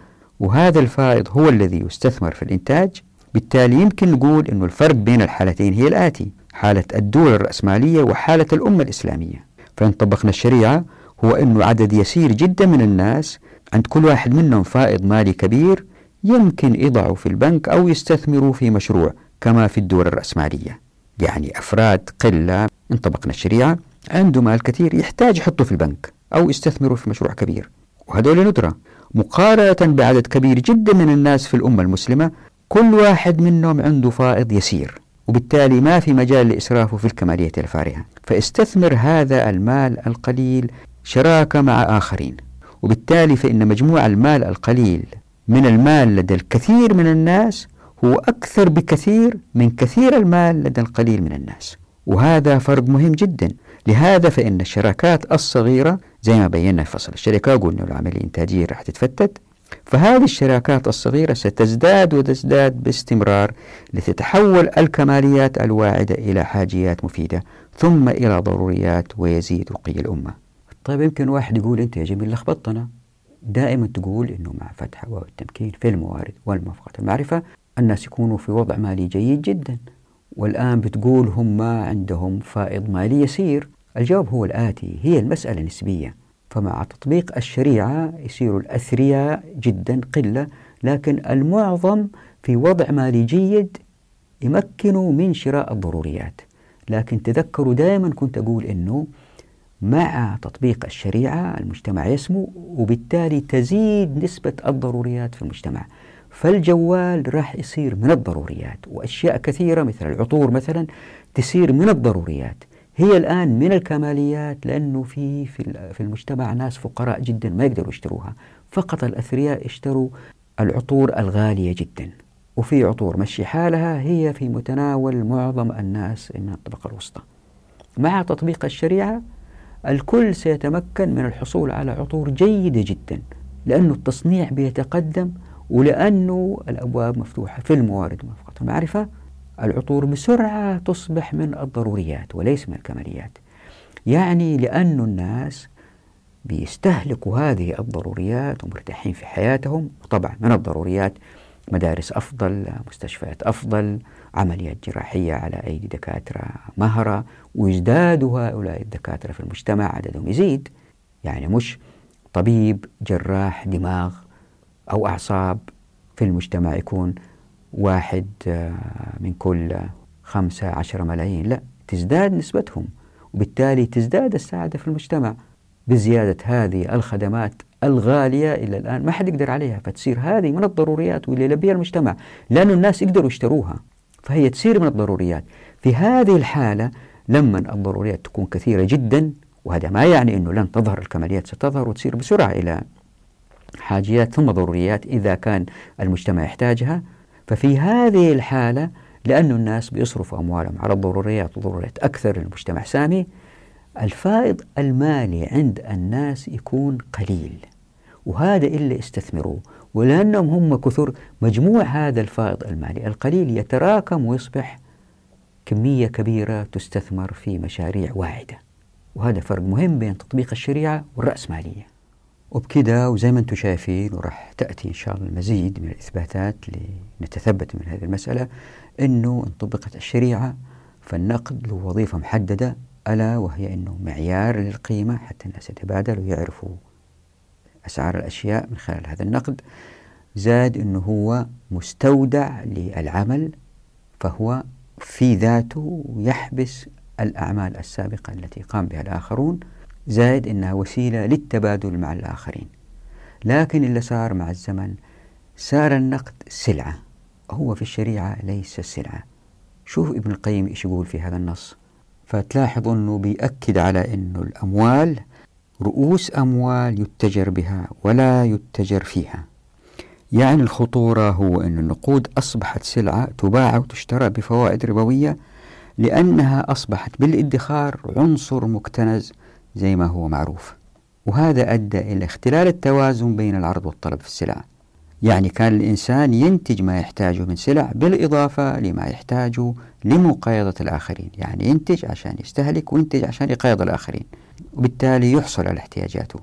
وهذا الفائض هو الذي يستثمر في الإنتاج بالتالي يمكن نقول أن الفرق بين الحالتين هي الآتي حالة الدول الرأسمالية وحالة الأمة الإسلامية. فإن طبقنا الشريعة هو أنه عدد يسير جدا من الناس عند كل واحد منهم فائض مالي كبير يمكن يضعوا في البنك أو يستثمروا في مشروع كما في الدول الرأسمالية. يعني أفراد قلة إن طبقنا الشريعة عنده مال كثير يحتاج يحطه في البنك أو يستثمروا في مشروع كبير. وهذول ندرة. مقارنة بعدد كبير جدا من الناس في الأمة المسلمة كل واحد منهم عنده فائض يسير وبالتالي ما في مجال لإسرافه في الكمالية الفارهة. فاستثمر هذا المال القليل شراكة مع آخرين وبالتالي فإن مجموع المال القليل من المال لدى الكثير من الناس هو أكثر بكثير من كثير المال لدى القليل من الناس. وهذا فرق مهم جدا. لهذا فإن الشراكات الصغيرة زي ما بينا في فصل الشركة قلنا العملية الإنتاجية راح تتفتت. فهذه الشراكات الصغيرة ستزداد وتزداد باستمرار لتتحول الكماليات الواعدة إلى حاجيات مفيدة ثم إلى ضروريات ويزيد رقي الأمة. طيب يمكن واحد يقول أنت يا جميل لخبطتنا. دائما تقول أنه مع فتح أبواب التمكين في الموارد والموافقة المعرفة الناس يكونوا في وضع مالي جيد جدا. والآن بتقول هم ما عندهم فائض مالي يسير الجواب هو الآتي هي المسألة نسبية فمع تطبيق الشريعة يصير الأثرياء جدا قلة لكن المعظم في وضع مالي جيد يمكنوا من شراء الضروريات. لكن تذكروا دائما كنت أقول أنه مع تطبيق الشريعة المجتمع يسمو وبالتالي تزيد نسبة الضروريات في المجتمع. فالجوال راح يصير من الضروريات وأشياء كثيرة مثل العطور مثلا تصير من الضروريات. هي الآن من الكماليات لأنه في في المجتمع ناس فقراء جدا ما يقدروا يشتروها. فقط الأثرياء اشتروا العطور الغالية جدا. وفي عطور مشي حالها هي في متناول معظم الناس من الطبقة الوسطى. مع تطبيق الشريعة الكل سيتمكن من الحصول على عطور جيدة جدا لأنه التصنيع بيتقدم ولأنه الأبواب مفتوحة في الموارد وموافقة المعرفة. العطور بسرعة تصبح من الضروريات وليس من الكماليات. يعني لأن الناس بيستهلكوا هذه الضروريات ومرتاحين في حياتهم وطبعا من الضروريات مدارس أفضل مستشفيات أفضل عمليات جراحية على أيدي دكاترة مهرة ويزداد هؤلاء الدكاترة في المجتمع عددهم يزيد. يعني مش طبيب جراح دماغ أو أعصاب في المجتمع يكون واحد آه، من كل خمسة عشر ملايين. لا تزداد نسبتهم وبالتالي تزداد السعادة في المجتمع بزيادة هذه الخدمات الغالية إلى الآن. ما حد يقدر عليها فتصير هذه من الضروريات واللي يلبيها المجتمع لأن الناس يقدروا يشتروها فهي تصير من الضروريات. في هذه الحالة لما الضروريات تكون كثيرة جدا وهذا ما يعني أنه لن تظهر الكماليات ستظهر وتصير بسرعة إلى حاجيات ثم ضروريات إذا كان المجتمع يحتاجها. ففي هذه الحالة لأن الناس بيصرفوا أموالهم على الضروريات وضروريات أكثر للمجتمع. سامي الفائض المالي عند الناس يكون قليل وهذا اللي استثمروه. ولأنهم هم كثر مجموع هذا الفائض المالي القليل يتراكم ويصبح كمية كبيرة تستثمر في مشاريع واعدة. وهذا فرق مهم بين تطبيق الشريعة والرأسمالية. وبكذا وزي ما أنتم شايفين وراح تأتي إن شاء الله المزيد من الإثباتات لنتثبت من هذه المسألة أنه إن طبقت الشريعة فالنقد له وظيفة محددة ألا وهي أنه معيار للقيمة حتى الناس يتبادلوا ويعرفوا أسعار الأشياء من خلال هذا النقد. زاد أنه هو مستودع للعمل فهو في ذاته يحبس الأعمال السابقة التي قام بها الآخرون زائد أنها وسيلة للتبادل مع الآخرين. لكن اللي صار مع الزمن صار النقد سلعة. هو في الشريعة ليس سلعة. شوف ابن القيم إيش يقول في هذا النص. فتلاحظ أنه بيأكد على أنه الأموال رؤوس أموال يتجر بها ولا يتجر فيها. يعني الخطورة هو أن النقود أصبحت سلعة تباع وتشترى بفوائد ربوية لأنها أصبحت بالادخار عنصر مكتنز زي ما هو معروف. وهذا أدى إلى اختلال التوازن بين العرض والطلب في السلع. يعني كان الإنسان ينتج ما يحتاجه من سلع بالإضافة لما يحتاجه لمقايضة الآخرين. يعني ينتج عشان يستهلك وينتج عشان يقايض الآخرين. وبالتالي يحصل على احتياجاته.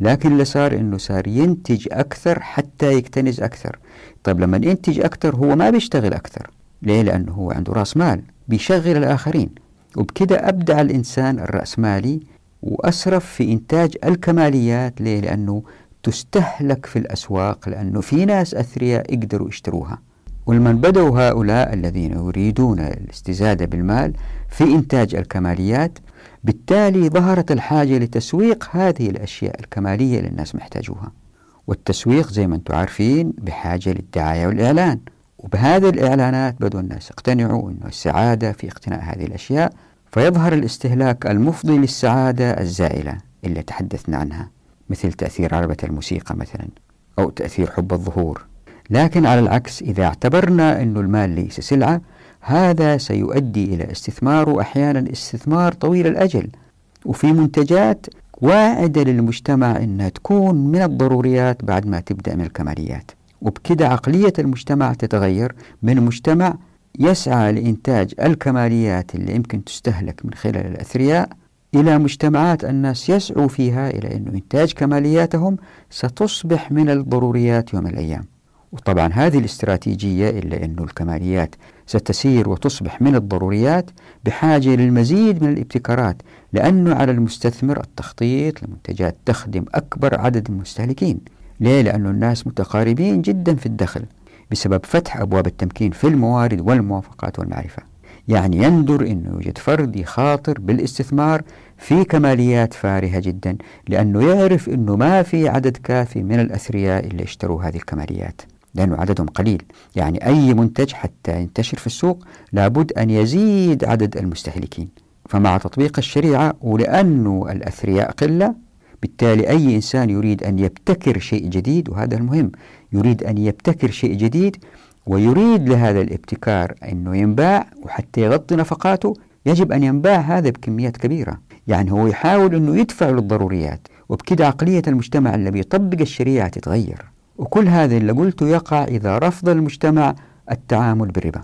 لكن اللي صار إنه صار ينتج أكثر حتى يكتنز أكثر. طيب لما ينتج أكثر هو ما بيشتغل أكثر. ليه؟ لأنه هو عنده رأس مال. بيشغل الآخرين. وبكده أبدع الإنسان الرأسمالي وأسرف في إنتاج الكماليات. ليه؟ لأنه تستهلك في الأسواق لأنه في ناس أثرياء يقدروا يشتروها. ولمن بدأوا هؤلاء الذين يريدون الاستزادة بالمال في إنتاج الكماليات بالتالي ظهرت الحاجة لتسويق هذه الأشياء الكمالية اللي الناس محتاجوها. والتسويق زي ما أنتم عارفين بحاجة للدعاية والإعلان. وبهذه الإعلانات بدأوا الناس يقتنعوا أن السعادة في اقتناء هذه الأشياء فيظهر الاستهلاك المفضي للسعادة الزائلة اللي تحدثنا عنها مثل تأثير عربة الموسيقى مثلا أو تأثير حب الظهور. لكن على العكس إذا اعتبرنا أن المال ليس سلعة هذا سيؤدي إلى استثمار وأحيانا استثمار طويل الأجل. وفي منتجات واعدة للمجتمع أنها تكون من الضروريات بعد ما تبدأ من الكماليات. وبكده عقلية المجتمع تتغير من مجتمع يسعى لإنتاج الكماليات اللي يمكن تستهلك من خلال الأثرياء إلى مجتمعات الناس يسعوا فيها إلى أن إنتاج كمالياتهم ستصبح من الضروريات يوم الأيام وطبعا هذه الاستراتيجية إلا أن الكماليات ستسير وتصبح من الضروريات بحاجة للمزيد من الابتكارات لأنه على المستثمر التخطيط لمنتجات تخدم أكبر عدد من المستهلكين ليه؟ لأن الناس متقاربين جدا في الدخل بسبب فتح أبواب التمكين في الموارد والموافقات والمعرفة. يعني يندر أنه يوجد فرد يخاطر بالاستثمار في كماليات فارهة جدا لأنه يعرف أنه ما في عدد كافي من الأثرياء اللي اشتروا هذه الكماليات. لأنه عددهم قليل. يعني أي منتج حتى ينتشر في السوق لابد أن يزيد عدد المستهلكين. فمع تطبيق الشريعة ولأنه الأثرياء قلة بالتالي أي إنسان يريد أن يبتكر شيء جديد وهذا المهم يريد أن يبتكر شيء جديد ويريد لهذا الابتكار أنه ينباع وحتى يغطي نفقاته يجب أن ينباع هذا بكميات كبيرة. يعني هو يحاول أنه يدفع للضروريات وبكده عقلية المجتمع الذي يطبق الشريعة تتغير. وكل هذا اللي قلته يقع إذا رفض المجتمع التعامل بالربا.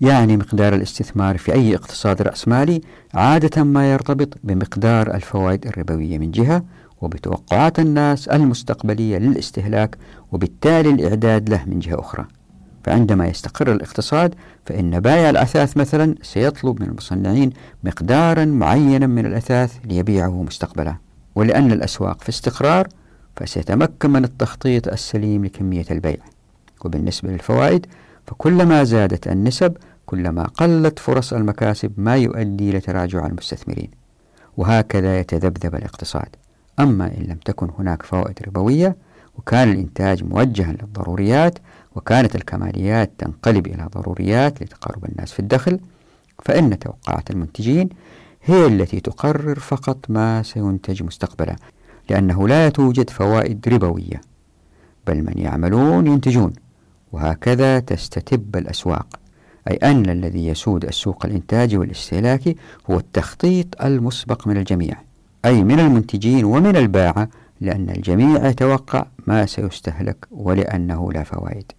يعني مقدار الاستثمار في أي اقتصاد رأسمالي عادة ما يرتبط بمقدار الفوائد الربوية من جهة وبتوقعات الناس المستقبلية للاستهلاك وبالتالي الإعداد له من جهة أخرى. فعندما يستقر الاقتصاد فإن بائع الأثاث مثلا سيطلب من المصنعين مقدارا معينا من الأثاث ليبيعه مستقبلا. ولأن الأسواق في استقرار فسيتمكن من التخطيط السليم لكمية البيع. وبالنسبة للفوائد فكلما زادت النسب كلما قلت فرص المكاسب ما يؤدي إلى تراجع المستثمرين. وهكذا يتذبذب الاقتصاد. أما إن لم تكن هناك فوائد ربوية وكان الإنتاج موجها للضروريات وكانت الكماليات تنقلب إلى ضروريات لتقارب الناس في الدخل فإن توقعات المنتجين هي التي تقرر فقط ما سينتج مستقبلا لأنه لا توجد فوائد ربوية بل من يعملون ينتجون وهكذا تستتب الأسواق أي أن الذي يسود السوق الإنتاجي والاستهلاكي هو التخطيط المسبق من الجميع. أي من المنتجين ومن الباعة لأن الجميع يتوقع ما سيستهلك ولأنه لا فوائد.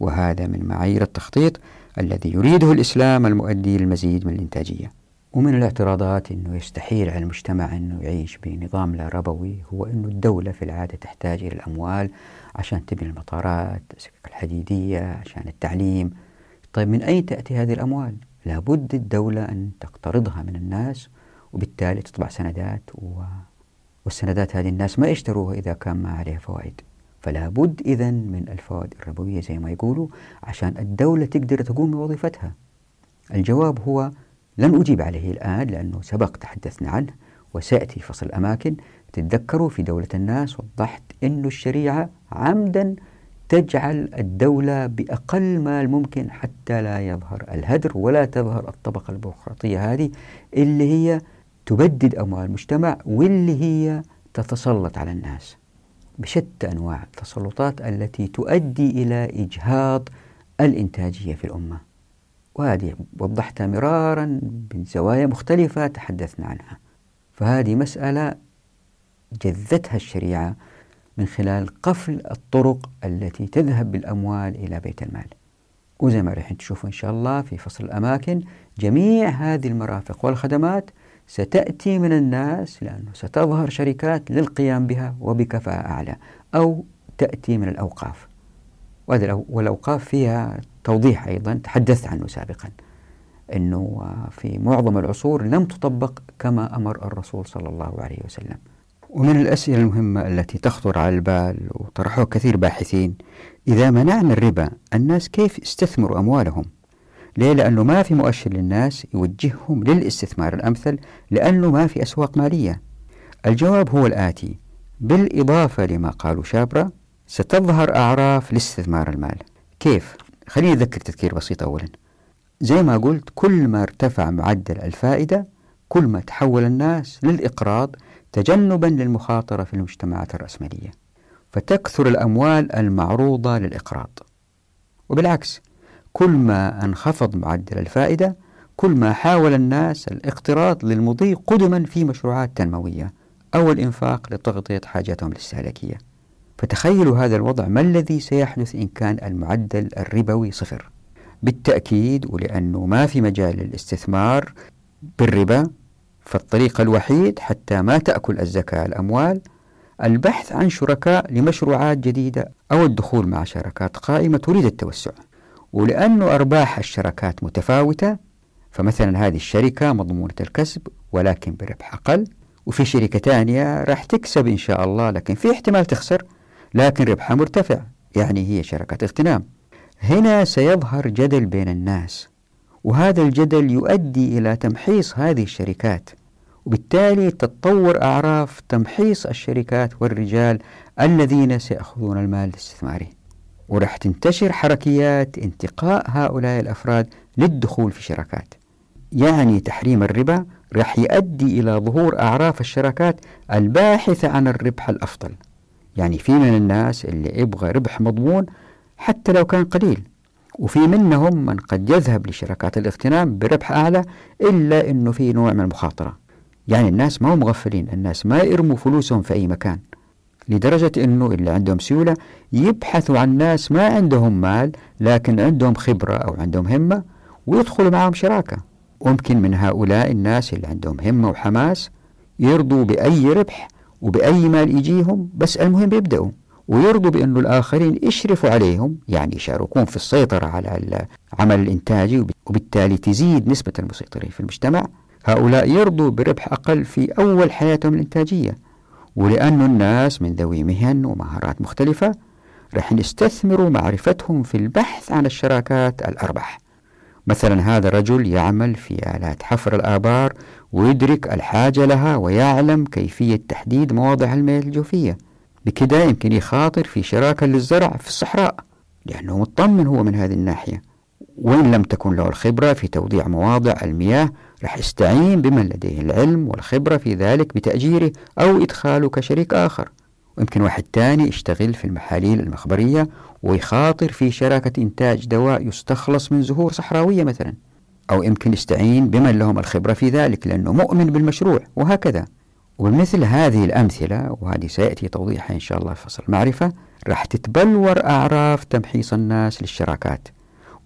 وهذا من معايير التخطيط الذي يريده الإسلام المؤدي للمزيد من الإنتاجية. ومن الاعتراضات أنه يستحيل على المجتمع أنه يعيش بنظام لا ربوي هو أنه الدولة في العادة تحتاج إلى الأموال عشان تبني المطارات السكك الحديدية عشان التعليم. طيب من أين تأتي هذه الأموال؟ لابد الدولة أن تقترضها من الناس وبالتالي تطبع سندات و... والسندات هذه الناس ما يشتروها إذا كان ما عليها فوائد. فلا بد إذا من الفوائد الربوية زي ما يقولوا عشان الدولة تقدر تقوم بوظيفتها. الجواب هو لن أجيب عليه الآن لأنه سبق تحدثنا عنه وسيأتي فصل الأماكن. تتذكروا في دولة الناس وضحت أن الشريعة عمدا تجعل الدولة بأقل ما الممكن حتى لا يظهر الهدر ولا تظهر الطبقة البيروقراطية هذه اللي هي تبدد أموال المجتمع واللي هي تتسلط على الناس بشتى أنواع التسلطات التي تؤدي إلى إجهاض الإنتاجية في الأمة. وهذه وضحتها مرارا من زوايا مختلفة تحدثنا عنها. فهذه مسألة جذتها الشريعة من خلال قفل الطرق التي تذهب بالأموال إلى بيت المال. وزي ما راح تشوفوا إن شاء الله في فصل الأماكن جميع هذه المرافق والخدمات ستأتي من الناس لأنه ستظهر شركات للقيام بها وبكفاءة أعلى أو تأتي من الأوقاف. والأوقاف فيها توضيح أيضا تحدثت عنه سابقا أنه في معظم العصور لم تطبق كما أمر الرسول صلى الله عليه وسلم. ومن الأسئلة المهمة التي تخطر على البال وطرحوها كثير باحثين إذا منعنا الربا الناس كيف يستثمروا أموالهم؟ ليه؟ لأنه ما في مؤشر للناس يوجههم للاستثمار الأمثل لأنه ما في أسواق مالية الجواب هو الآتي بالإضافة لما قالوا شابرا ستظهر أعراف لاستثمار المال كيف؟ خليني أذكر تذكير بسيط أولا زي ما قلت كل ما ارتفع معدل الفائدة كل ما تحول الناس للإقراض تجنبا للمخاطرة في المجتمعات الرأسمالية فتكثر الأموال المعروضة للإقراض وبالعكس كل ما انخفض معدل الفائدة كل ما حاول الناس الاقتراض للمضي قدما في مشروعات تنموية أو الإنفاق لتغطية حاجاتهم الاستهلاكية فتخيلوا هذا الوضع ما الذي سيحدث إن كان المعدل الربوي صفر؟ بالتأكيد ولأنه ما في مجال للاستثمار بالربا فالطريق الوحيد حتى ما تأكل الزكاة الأموال البحث عن شركاء لمشروعات جديدة أو الدخول مع شركات قائمة تريد التوسع. ولأنه أرباح الشركات متفاوتة فمثلا هذه الشركة مضمونة الكسب ولكن بربح أقل وفي شركة ثانية راح تكسب إن شاء الله لكن في احتمال تخسر لكن ربحها مرتفع يعني هي شركة اغتنام. هنا سيظهر جدل بين الناس وهذا الجدل يؤدي إلى تمحيص هذه الشركات وبالتالي تتطور أعراف تمحيص الشركات والرجال الذين سيأخذون المال الاستثماري. ورح تنتشر حركيات انتقاء هؤلاء الأفراد للدخول في شركات يعني تحريم الربا رح يؤدي إلى ظهور أعراف الشركات الباحثة عن الربح الأفضل. يعني في من الناس اللي يبغى ربح مضمون حتى لو كان قليل وفي منهم من قد يذهب لشركات الاغتنام بربح أعلى إلا أنه في نوع من المخاطرة. يعني الناس ما هم مغفلين الناس ما يرموا فلوسهم في أي مكان. لدرجة أنه اللي عندهم سيولة يبحثوا عن ناس ما عندهم مال لكن عندهم خبرة أو عندهم همة ويدخلوا معهم شراكة. وممكن من هؤلاء الناس اللي عندهم همة وحماس يرضوا بأي ربح وبأي مال يجيهم بس المهم يبدأوا. ويرضوا بأنه الآخرين يشرفوا عليهم يعني يشاركون في السيطرة على العمل الإنتاجي وبالتالي تزيد نسبة المسيطرين في المجتمع. هؤلاء يرضوا بربح أقل في أول حياتهم الإنتاجية. ولأن الناس من ذوي مهن ومهارات مختلفة رح يستثمروا معرفتهم في البحث عن الشراكات الأربح. مثلا هذا رجل يعمل في آلات حفر الآبار ويدرك الحاجة لها ويعلم كيفية تحديد مواضع المياه الجوفية. بكده يمكن يخاطر في شراكة للزرع في الصحراء لأنه مطمن هو من هذه الناحية. وإن لم تكن له الخبرة في توضيع مواضع المياه رح يستعين بمن لديه العلم والخبرة في ذلك بتأجيره أو إدخاله كشريك آخر. ويمكن واحد تاني يشتغل في المحاليل المخبرية ويخاطر في شراكة إنتاج دواء يستخلص من زهور صحراوية مثلا. أو يمكن يستعين بمن لهم الخبرة في ذلك لأنه مؤمن بالمشروع وهكذا. وبمثل هذه الأمثلة وهذه سيأتي توضيحها إن شاء الله في فصل المعرفة راح تتبلور أعراف تمحيص الناس للشراكات.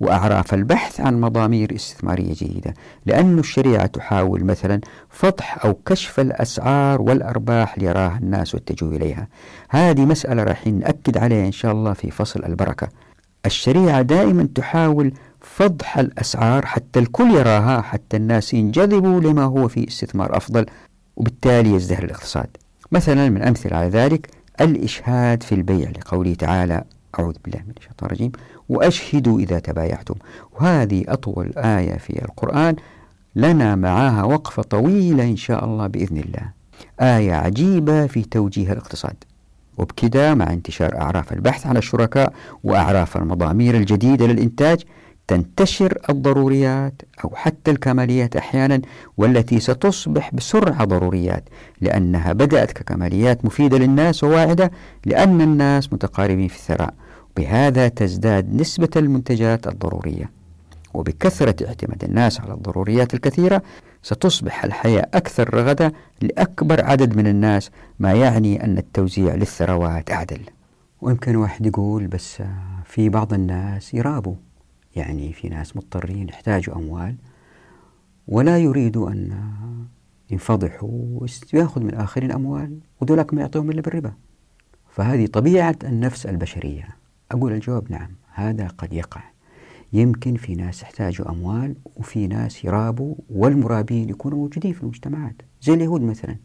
وأعراف البحث عن مضامير استثمارية جيدة. لأن الشريعة تحاول مثلا فضح أو كشف الأسعار والأرباح ليراها الناس واتجهوا إليها. هذه مسألة راح نأكد عليها إن شاء الله في فصل البركة. الشريعة دائما تحاول فضح الأسعار حتى الكل يراها حتى الناس ينجذبوا لما هو في استثمار أفضل وبالتالي يزدهر الاقتصاد. مثلا من أمثلة على ذلك الإشهاد في البيع لقوله تعالى أعوذ بالله من الشيطان الرجيم. وأشهدوا إذا تبايعتم. وهذه أطول آية في القرآن. لنا معها وقفة طويلة إن شاء الله بإذن الله. آية عجيبة في توجيه الاقتصاد. وبكذا مع انتشار أعراف البحث عن الشركاء وأعراف المضامير الجديدة للإنتاج. تنتشر الضروريات أو حتى الكماليات أحيانا والتي ستصبح بسرعة ضروريات لأنها بدأت ككماليات مفيدة للناس وواعدة لأن الناس متقاربين في الثراء. بهذا تزداد نسبة المنتجات الضرورية. وبكثرة اعتماد الناس على الضروريات الكثيرة ستصبح الحياة أكثر رغدة لأكبر عدد من الناس ما يعني أن التوزيع للثروات أعدل. ويمكن واحد يقول بس في بعض الناس يرابوا. يعني في ناس مضطرين يحتاجوا أموال ولا يريدوا أن ينفضحوا ويأخذ من الآخرين أموال ودولك ما يعطيهم إلا بالربا. فهذه طبيعة النفس البشرية. أقول الجواب نعم هذا قد يقع. يمكن في ناس يحتاجوا أموال وفي ناس يرابوا والمرابين يكونوا موجودين في المجتمعات زي اليهود مثلا.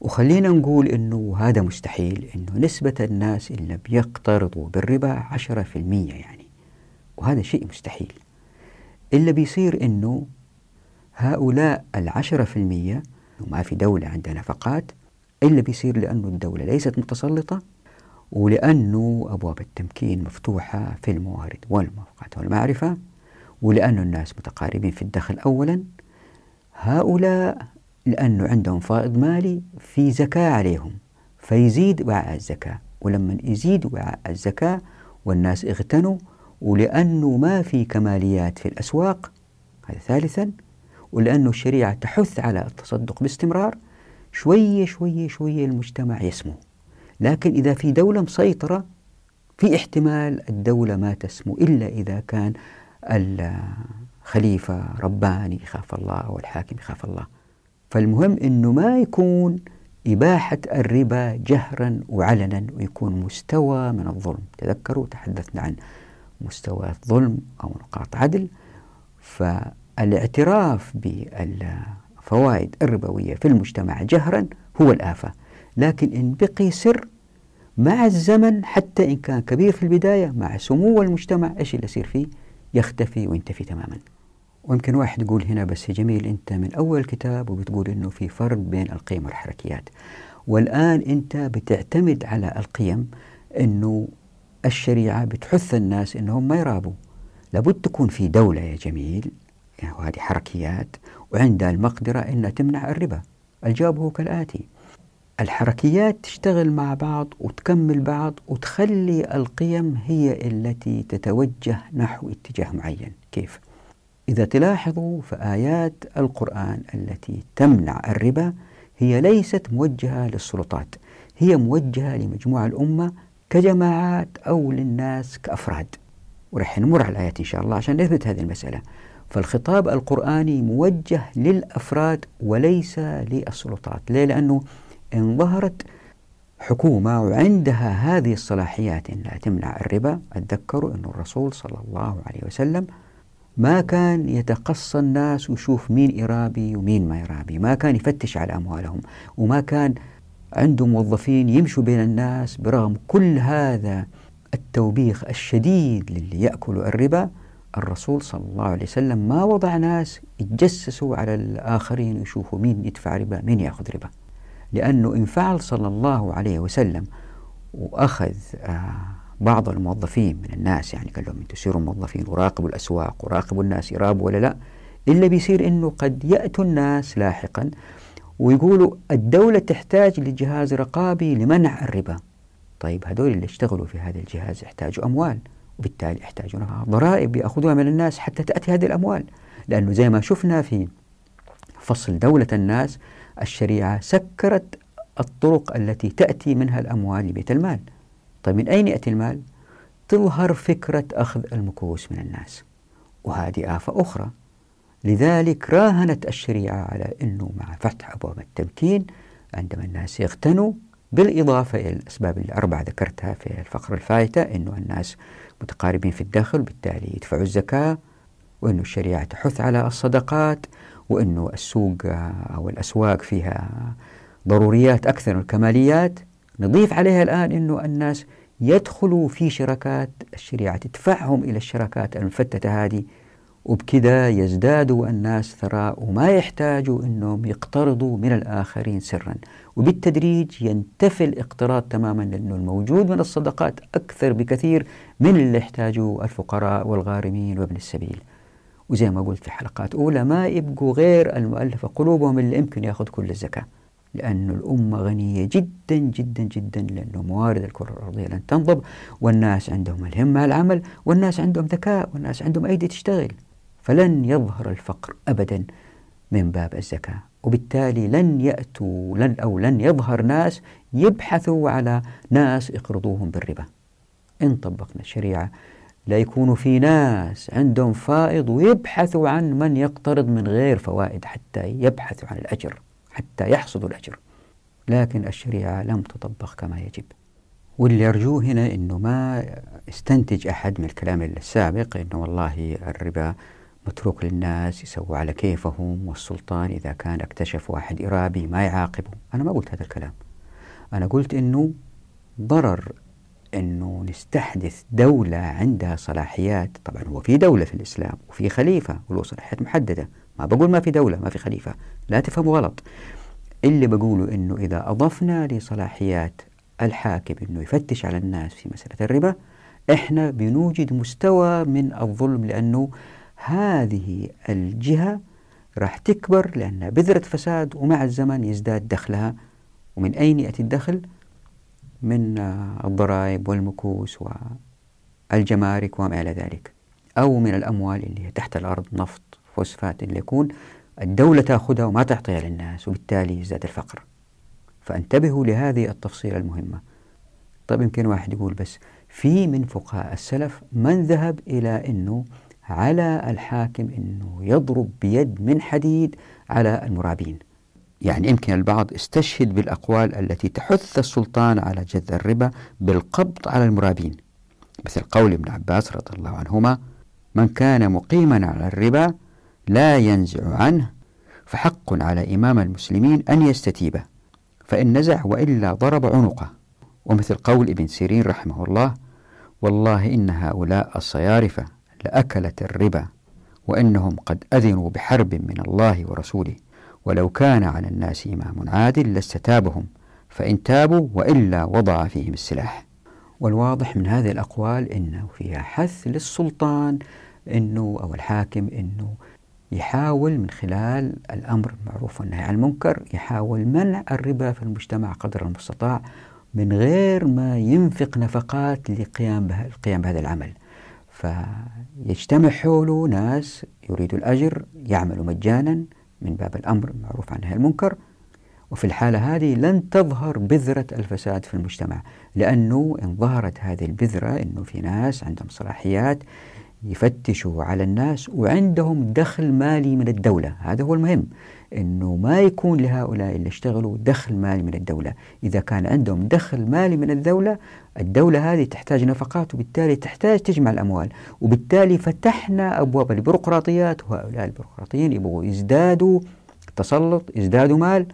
وخلينا نقول أنه هذا مستحيل أنه نسبة الناس اللي بيقترضوا بالربا عشرة في المية يعني. وهذا شيء مستحيل. اللي بيصير أنه هؤلاء العشرة في المية وما في دولة عندها نفقات إلا بيصير لأنه الدولة ليست متسلطة ولأنه أبواب التمكين مفتوحة في الموارد والموافقات والمعرفة ولأنه الناس متقاربين في الدخل أولا. هؤلاء لأنه عندهم فائض مالي في زكاة عليهم فيزيد وعاء الزكاة. ولما يزيد وعاء الزكاة والناس اغتنوا ولأنه ما في كماليات في الأسواق هذا ثالثا ولأنه الشريعة تحث على التصدق باستمرار شوية شوية شوية المجتمع يسمو. لكن إذا في دولة مسيطرة في احتمال الدولة ما تسمو إلا إذا كان الخليفة رباني يخاف الله أو الحاكم يخاف الله. فالمهم أنه ما يكون إباحة الربا جهرا وعلنا ويكون مستوى من الظلم. تذكروا تحدثنا عن مستوى ظلم أو نقاط عدل. فالاعتراف بالفوائد الربوية في المجتمع جهرا هو الآفة. لكن إن بقي سر مع الزمن حتى إن كان كبير في البداية مع سمو المجتمع إيش اللي يصير فيه؟ يختفي وينتفي تماما. ويمكن واحد يقول هنا بس جميل أنت من أول الكتاب وبتقول أنه في فرق بين القيم والحركيات. والآن أنت بتعتمد على القيم أنه الشريعة بتحث الناس أنهم ما يرابوا. لابد تكون في دولة يا جميل يعني وهذه حركيات وعندها المقدرة أنها تمنع الربا. الجواب هو كالآتي. الحركيات تشتغل مع بعض وتكمل بعض وتخلي القيم هي التي تتوجه نحو اتجاه معين كيف؟ إذا تلاحظوا فآيات القرآن التي تمنع الربا هي ليست موجهة للسلطات هي موجهة لمجموعة الأمة كجماعات أو للناس كأفراد ورح نمر على الآيات إن شاء الله عشان نثبت هذه المسألة فالخطاب القرآني موجه للأفراد وليس للسلطات ليه؟ لأنه إن ظهرت حكومة وعندها هذه الصلاحيات أنها تمنع الربا. أتذكروا أن الرسول صلى الله عليه وسلم ما كان يتقصى الناس ويشوف مين إرابي ومين ما إرابي ما كان يفتش على أموالهم وما كان عنده موظفين يمشوا بين الناس. برغم كل هذا التوبيخ الشديد للي يأكلوا الربا الرسول صلى الله عليه وسلم ما وضع ناس يتجسسوا على الآخرين ويشوفوا مين يدفع ربا مين يأخذ ربا. لأنه إن فعل صلى الله عليه وسلم وأخذ آه بعض الموظفين من الناس يعني قال لهم أنتم تصيروا موظفين وراقبوا الأسواق وراقبوا الناس يرابوا ولا لا إلا بيصير إنه قد يأتوا الناس لاحقا ويقولوا الدولة تحتاج لجهاز رقابي لمنع الربا. طيب هذول اللي اشتغلوا في هذا الجهاز يحتاجوا أموال وبالتالي يحتاجون ضرائب يأخذوها من الناس حتى تأتي هذه الأموال. لأنه زي ما شفنا في فصل دولة الناس الشريعة سكرت الطرق التي تأتي منها الأموال لبيت المال. طيب من أين يأتي المال؟ تظهر فكرة أخذ المكوس من الناس وهذه آفة أخرى. لذلك راهنت الشريعة على أنه مع فتح أبواب التمكين عندما الناس يغتنوا بالإضافة إلى الأسباب الأربعة ذكرتها في الفقرة الفائتة أنه الناس متقاربين في الدخل بالتالي يدفعوا الزكاة وأنه الشريعة تحث على الصدقات. وأنه السوق أو الأسواق فيها ضروريات أكثر من الكماليات. نضيف عليها الآن أنه الناس يدخلوا في شركات الشريعة تدفعهم إلى الشركات المفتتة هذه وبكذا يزدادوا الناس ثراء وما يحتاجوا أنهم يقترضوا من الآخرين سرا. وبالتدريج ينتفي الاقتراض تماما لأنه الموجود من الصدقات أكثر بكثير من اللي يحتاجوا الفقراء والغارمين وابن السبيل. وزي ما قلت في حلقات أولى ما يبقوا غير المؤلفة قلوبهم اللي يمكن يأخذ كل الزكاة لأن الأمة غنية جدا جدا جدا لأنه موارد الكرة الأرضية لن تنضب والناس عندهم الهمة العمل والناس عندهم ذكاء والناس عندهم أيدي تشتغل. فلن يظهر الفقر أبدا من باب الزكاة. وبالتالي لن يأتوا لن أو لن يظهر ناس يبحثوا على ناس يقرضوهم بالربا. إن طبقنا الشريعة لا يكون في ناس عندهم فائض ويبحثوا عن من يقترض من غير فوائد حتى يبحثوا عن الأجر حتى يحصدوا الأجر. لكن الشريعة لم تطبق كما يجب. واللي أرجوه هنا أنه ما استنتج أحد من الكلام السابق أنه والله الربا متروك للناس يسووا على كيفهم والسلطان إذا كان اكتشف واحد إرابي ما يعاقبه. أنا ما قلت هذا الكلام. أنا قلت أنه ضرر أنه نستحدث دولة عندها صلاحيات. طبعا هو في دولة في الإسلام وفي خليفة وله صلاحيات محددة. ما بقول ما في دولة ما في خليفة. لا تفهموا غلط. اللي بقوله أنه إذا أضفنا لصلاحيات الحاكم أنه يفتش على الناس في مسألة الربا إحنا بنوجد مستوى من الظلم لأنه هذه الجهة راح تكبر لأنها بذرة فساد ومع الزمن يزداد دخلها. ومن أين يأتي الدخل؟ من الضرائب والمكوس والجمارك وما إلى ذلك. أو من الأموال اللي تحت الأرض نفط فوسفات اللي يكون الدولة تأخذها وما تعطيها للناس وبالتالي يزداد الفقر. فانتبهوا لهذه التفصيلة المهمة. طيب يمكن واحد يقول بس في من فقهاء السلف من ذهب إلى أنه على الحاكم أنه يضرب بيد من حديد على المرابين. يعني يمكن البعض استشهد بالأقوال التي تحث السلطان على جذ الربا بالقبض على المرابين. مثل قول ابن عباس رضي الله عنهما من كان مقيما على الربا لا ينزع عنه فحق على إمام المسلمين أن يستتيبه فإن نزع وإلا ضرب عنقه. ومثل قول ابن سيرين رحمه الله والله إن هؤلاء الصيارفة لأكلت الربا وإنهم قد أذنوا بحرب من الله ورسوله. ولو كان على الناس إمام عادل لاستتابهم فإن تابوا وإلا وضع فيهم السلاح. والواضح من هذه الأقوال أنه فيها حث للسلطان أنه أو الحاكم أنه يحاول من خلال الأمر المعروف والنهي عن المنكر يحاول منع الربا في المجتمع قدر المستطاع من غير ما ينفق نفقات لقيام القيام بهذا العمل. فيجتمع حوله ناس يريدوا الأجر يعملوا مجانا من باب الأمر المعروف عن نهي المنكر. وفي الحالة هذه لن تظهر بذرة الفساد في المجتمع لأنه إن ظهرت هذه البذرة أنه في ناس عندهم صلاحيات يفتشوا على الناس وعندهم دخل مالي من الدولة. هذا هو المهم أنه ما يكون لهؤلاء اللي اشتغلوا دخل مالي من الدولة. إذا كان عندهم دخل مالي من الدولة الدولة هذه تحتاج نفقات وبالتالي تحتاج تجمع الأموال. وبالتالي فتحنا أبواب البيروقراطيات وهؤلاء البيروقراطيين يبغوا يزدادوا تسلط يزدادوا مال.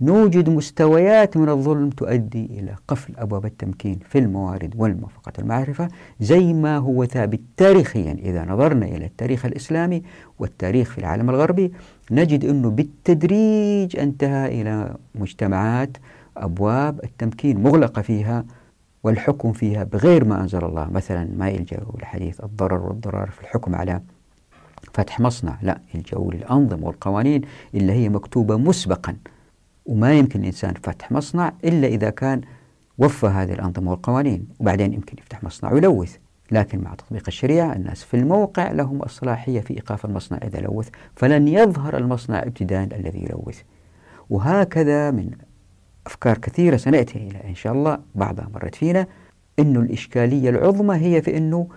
نوجد مستويات من الظلم تؤدي إلى قفل أبواب التمكين في الموارد والموافقة المعرفة زي ما هو ثابت تاريخيا. إذا نظرنا إلى التاريخ الإسلامي والتاريخ في العالم الغربي نجد أنه بالتدريج انتهى إلى مجتمعات أبواب التمكين مغلقة فيها والحكم فيها بغير ما أنزل الله. مثلا ما يلجأوا لحديث الضرر والضرار في الحكم على فتح مصنع. لا يلجأوا للأنظمة والقوانين اللي هي مكتوبة مسبقا. وما يمكن الإنسان فتح مصنع إلا إذا كان وفى هذه الأنظمة والقوانين وبعدين يمكن يفتح مصنع ويلوث. لكن مع تطبيق الشريعة الناس في الموقع لهم الصلاحية في إيقاف المصنع إذا لوث فلن يظهر المصنع ابتداء الذي يلوث. وهكذا من أفكار كثيرة سنأتي إلى إن شاء الله بعضها مرت فينا أنه الإشكالية العظمى هي في أنه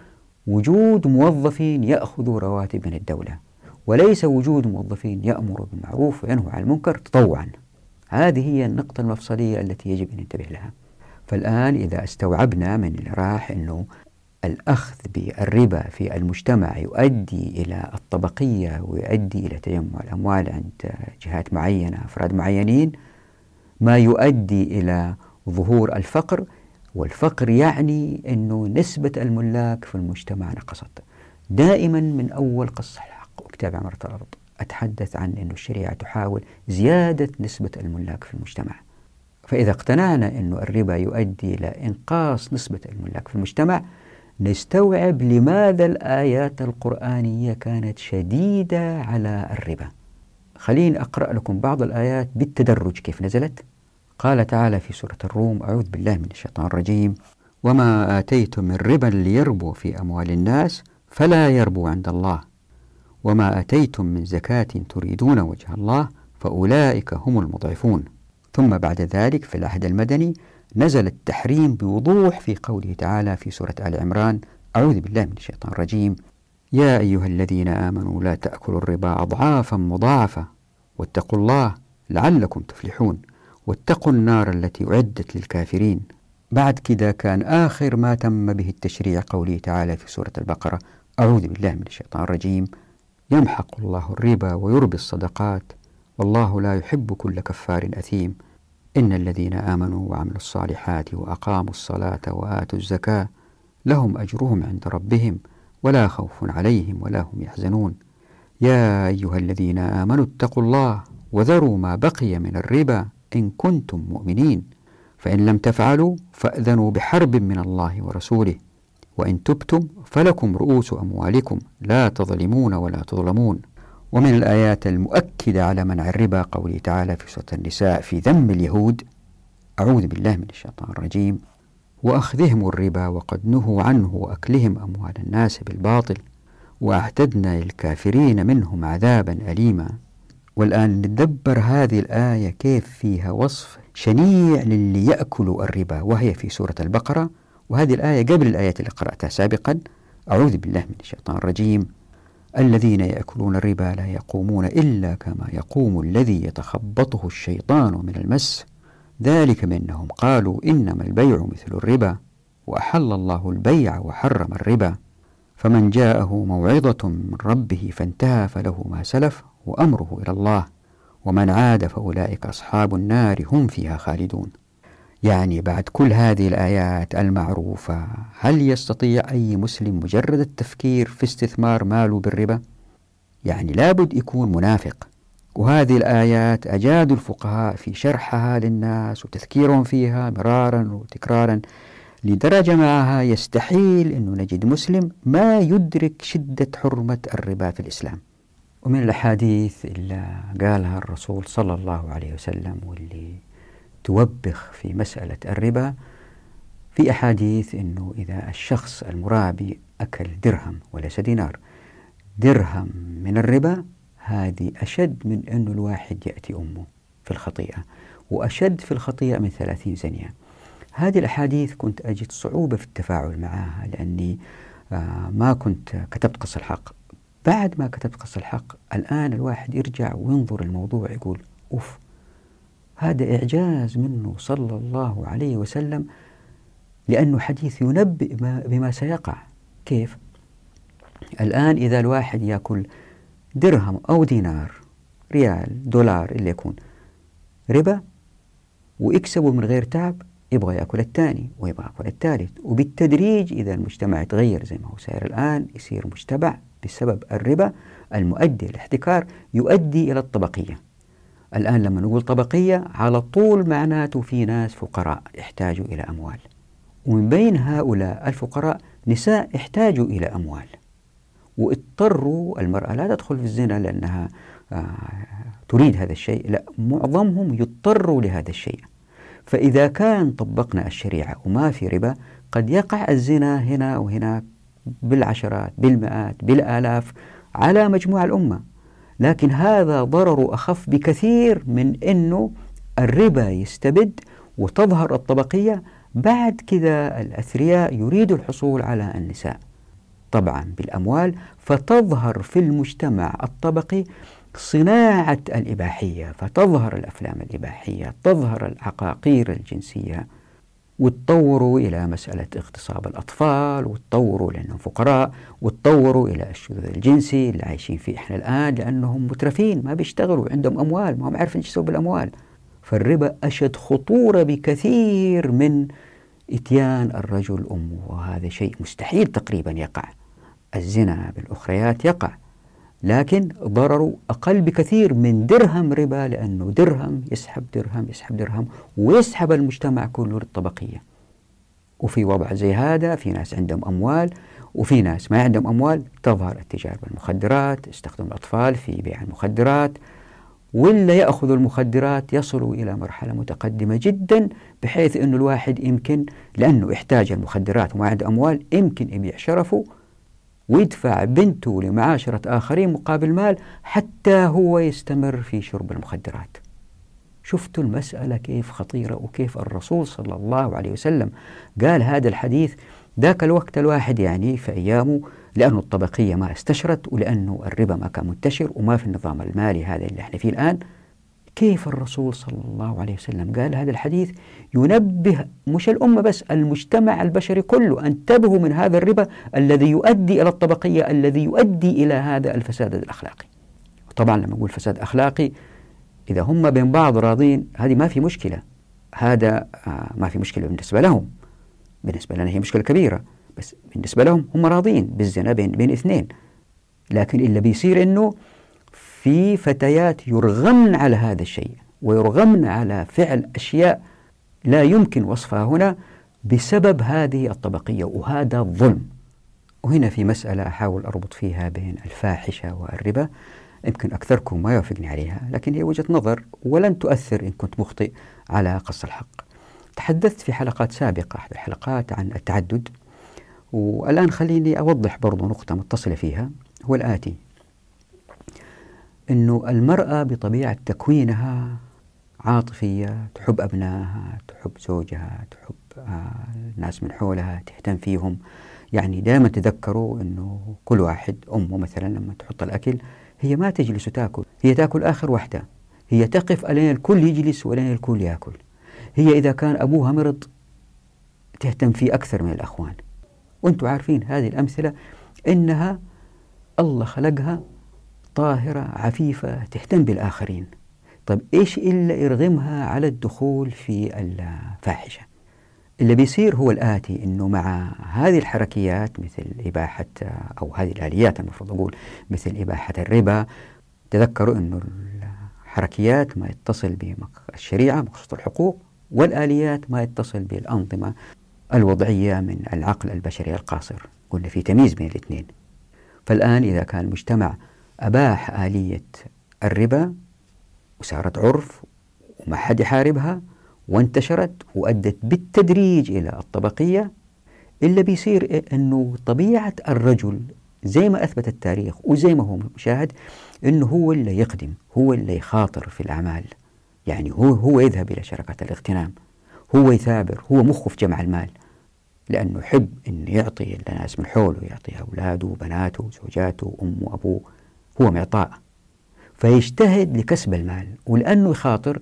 وجود موظفين يأخذوا رواتب من الدولة وليس وجود موظفين يأمروا بالمعروف وينهوا عن المنكر تطوعا. هذه هي النقطة المفصلية التي يجب أن ننتبه لها. فالآن إذا استوعبنا من راح أنه الأخذ بالربا في المجتمع يؤدي إلى الطبقية ويؤدي إلى تجمع الأموال عند جهات معينة أفراد معينين ما يؤدي إلى ظهور الفقر والفقر يعني أنه نسبة الملاك في المجتمع نقصت. دائما من أول قصة الحق وكتاب عمارة الأرض أتحدث عن أن الشريعة تحاول زيادة نسبة الملاك في المجتمع. فإذا اقتنعنا أن الربا يؤدي إلى إنقاص نسبة الملاك في المجتمع نستوعب لماذا الآيات القرآنية كانت شديدة على الربا. خليني أقرأ لكم بعض الآيات بالتدرج كيف نزلت. قال تعالى في سورة الروم أعوذ بالله من الشيطان الرجيم وما آتيتم من ربا ليربو في أموال الناس فلا يربو عند الله وما أتيتم من زكاة تريدون وجه الله فأولئك هم المضعفون. ثم بعد ذلك في العهد المدني نزل التحريم بوضوح في قوله تعالى في سورة آل عمران أعوذ بالله من الشيطان الرجيم. يا أيها الذين آمنوا لا تأكلوا الربا أضعافا مضاعفة واتقوا الله لعلكم تفلحون واتقوا النار التي أعدت للكافرين. بعد كذا كان آخر ما تم به التشريع قوله تعالى في سورة البقرة أعوذ بالله من الشيطان الرجيم. يمحق الله الربا ويربي الصدقات والله لا يحب كل كفار أثيم. إن الذين آمنوا وعملوا الصالحات وأقاموا الصلاة وآتوا الزكاة لهم أجرهم عند ربهم ولا خوف عليهم ولا هم يحزنون. يا أيها الذين آمنوا اتقوا الله وذروا ما بقي من الربا إن كنتم مؤمنين فإن لم تفعلوا فأذنوا بحرب من الله ورسوله. وإن تبتم فلكم رؤوس أموالكم لا تظلمون ولا تظلمون. ومن الآيات المؤكدة على منع الربا قوله تعالى في سورة النساء في ذم اليهود أعوذ بالله من الشيطان الرجيم. وأخذهم الربا وقد نهوا عنه وأكلهم أموال الناس بالباطل وأعتدنا للكافرين منهم عذابا أليما. والآن ندبر هذه الآية كيف فيها وصف شنيع للي يأكلوا الربا وهي في سورة البقرة وهذه الآية قبل الآيات اللي قرأتها سابقا أعوذ بالله من الشيطان الرجيم. الذين يأكلون الربا لا يقومون إلا كما يقوم الذي يتخبطه الشيطان من المس. ذلك بأنهم قالوا إنما البيع مثل الربا وأحل الله البيع وحرم الربا. فمن جاءه موعظة من ربه فانتهى فله ما سلف وأمره إلى الله. ومن عاد فأولئك أصحاب النار هم فيها خالدون. يعني بعد كل هذه الآيات المعروفة هل يستطيع أي مسلم مجرد التفكير في استثمار ماله بالربا؟ يعني لابد يكون منافق وهذه الآيات أجاد الفقهاء في شرحها للناس وتذكيرهم فيها مرارا وتكرارا لدرجة معها يستحيل أن نجد مسلم ما يدرك شدة حرمة الربا في الإسلام ومن الأحاديث اللي قالها الرسول صلى الله عليه وسلم واللي توبخ في مسألة الربا في أحاديث أنه إذا الشخص المرابي أكل درهم وليس دينار. درهم من الربا هذه أشد من أنه الواحد يأتي أمه في الخطيئة وأشد في الخطيئة من ثلاثين زنية. هذه الأحاديث كنت أجد صعوبة في التفاعل معها لأني آه، ما كنت كتبت قص الحق. بعد ما كتبت قص الحق الآن الواحد يرجع وينظر الموضوع يقول أوف هذا إعجاز منه صلى الله عليه وسلم لأنه حديث ينبئ بما سيقع. كيف؟ الآن إذا الواحد يأكل درهم أو دينار ريال دولار اللي يكون ربا ويكسبه من غير تعب يبغى يأكل الثاني ويبغى يأكل الثالث. وبالتدريج إذا المجتمع يتغير زي ما هو سائر الآن يصير مجتمع بسبب الربا المؤدي الاحتكار يؤدي إلى الطبقية. الآن لما نقول طبقية على طول معناته في ناس فقراء يحتاجوا إلى أموال. ومن بين هؤلاء الفقراء نساء يحتاجوا إلى أموال. واضطروا المرأة لا تدخل في الزنا لأنها آه، تريد هذا الشيء لا معظمهم يضطروا لهذا الشيء. فإذا كان طبقنا الشريعة وما في ربا قد يقع الزنا هنا وهناك بالعشرات بالمئات بالآلاف على مجموع الأمة. لكن هذا ضرر أخف بكثير من أنه الربا يستبد وتظهر الطبقية بعد كذا الأثرياء يريدوا الحصول على النساء. طبعا بالأموال فتظهر في المجتمع الطبقي صناعة الإباحية فتظهر الأفلام الإباحية تظهر العقاقير الجنسية. وتطوروا إلى مسألة اغتصاب الأطفال وتطوروا لأنهم فقراء وتطوروا إلى الشذوذ الجنسي اللي عايشين فيه إحنا الآن لأنهم مترفين ما بيشتغلوا عندهم أموال ما هم عارفين يسووا بالأموال. فالربا أشد خطورة بكثير من إتيان الرجل أمه وهذا شيء مستحيل تقريبا يقع. الزنا بالأخريات يقع. لكن ضرره أقل بكثير من درهم ربا لأنه درهم يسحب درهم يسحب درهم ويسحب المجتمع كله للطبقية. وفي وضع زي هذا في ناس عندهم أموال وفي ناس ما عندهم أموال تظهر التجارة بالمخدرات استخدم الأطفال في بيع المخدرات ولا يأخذ المخدرات يصلوا إلى مرحلة متقدمة جدا بحيث أنه الواحد يمكن لأنه يحتاج المخدرات وما عنده أموال يمكن يبيع شرفه ويدفع بنته لمعاشرة آخرين مقابل مال حتى هو يستمر في شرب المخدرات. شفتوا المسألة كيف خطيرة وكيف الرسول صلى الله عليه وسلم قال هذا الحديث؟ ذاك الوقت الواحد يعني في أيامه لأنه الطبقية ما استشرت ولأنه الربا ما كان منتشر وما في النظام المالي هذا اللي إحنا فيه الآن. كيف الرسول صلى الله عليه وسلم قال هذا الحديث؟ ينبه مش الأمة بس المجتمع البشري كله انتبهوا من هذا الربا الذي يؤدي إلى الطبقية الذي يؤدي إلى هذا الفساد الأخلاقي. طبعا لما نقول فساد أخلاقي إذا هم بين بعض راضين هذه ما في مشكلة. هذا آه، ما في مشكلة بالنسبة لهم. بالنسبة لنا هي مشكلة كبيرة. بس بالنسبة لهم هم راضين بالزنا بين, بين اثنين. لكن اللي بيصير إنه في فتيات يرغمن على هذا الشيء ويرغمن على فعل أشياء لا يمكن وصفها هنا بسبب هذه الطبقية وهذا الظلم. وهنا في مسألة أحاول أربط فيها بين الفاحشة والربا. يمكن أكثركم ما يوافقني عليها لكن هي وجهة نظر ولن تؤثر إن كنت مخطئ على قص الحق. تحدثت في حلقات سابقة أحد الحلقات عن التعدد والآن خليني أوضح برضو نقطة متصلة فيها. هو الآتي أنه المرأة بطبيعة تكوينها عاطفية تحب أبنائها تحب زوجها تحب آه، الناس من حولها تهتم فيهم. يعني دائما تذكروا أنه كل واحد أمه مثلا لما تحط الأكل هي ما تجلس وتاكل هي تأكل آخر وحدة. هي تقف ألين الكل يجلس ولين الكل يأكل. هي إذا كان أبوها مرض تهتم فيه أكثر من الأخوان. وأنتم عارفين هذه الأمثلة إنها الله خلقها طاهرة عفيفة تهتم بالآخرين. طيب إيش إلا يرغمها على الدخول في الفاحشة؟ اللي بيصير هو الآتي أنه مع هذه الحركيات مثل إباحة أو هذه الآليات المفروض أقول مثل إباحة الربا تذكروا أنه الحركيات ما يتصل بالشريعة مقصود الحقوق والآليات ما يتصل بالأنظمة الوضعية من العقل البشري القاصر قلنا في تمييز بين الاثنين. فالآن إذا كان المجتمع أباح آلية الربا وصارت عرف وما حد يحاربها وانتشرت وأدت بالتدريج إلى الطبقية إلا بيصير أنه طبيعة الرجل زي ما أثبت التاريخ وزي ما هو مشاهد أنه هو اللي يقدم هو اللي يخاطر في الأعمال. يعني هو هو يذهب إلى شركة الاغتنام هو يثابر هو مخه في جمع المال لأنه يحب أنه يعطي الناس من حوله يعطي أولاده وبناته وزوجاته وأمه وأبوه. هو معطاء فيجتهد لكسب المال ولأنه يخاطر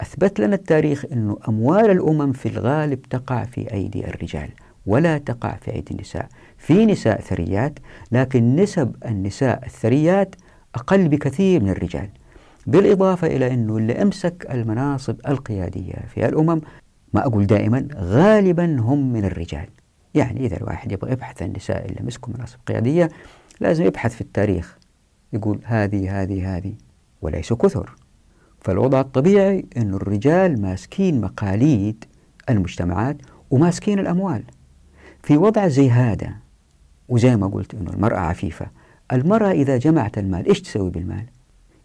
أثبت لنا التاريخ أنه أموال الأمم في الغالب تقع في أيدي الرجال ولا تقع في أيدي النساء. في نساء ثريات لكن نسب النساء الثريات أقل بكثير من الرجال. بالإضافة إلى أنه اللي أمسك المناصب القيادية في الأمم ما أقول دائما غالبا هم من الرجال. يعني إذا الواحد يبغى يبحث عن النساء اللي مسكوا مناصب قيادية لازم يبحث في التاريخ. يقول هذه هذه هذه وليسوا كثر. فالوضع الطبيعي أن الرجال ماسكين مقاليد المجتمعات وماسكين الأموال. في وضع زي هذا وزي ما قلت أنه المرأة عفيفة المرأة إذا جمعت المال إيش تسوي بالمال؟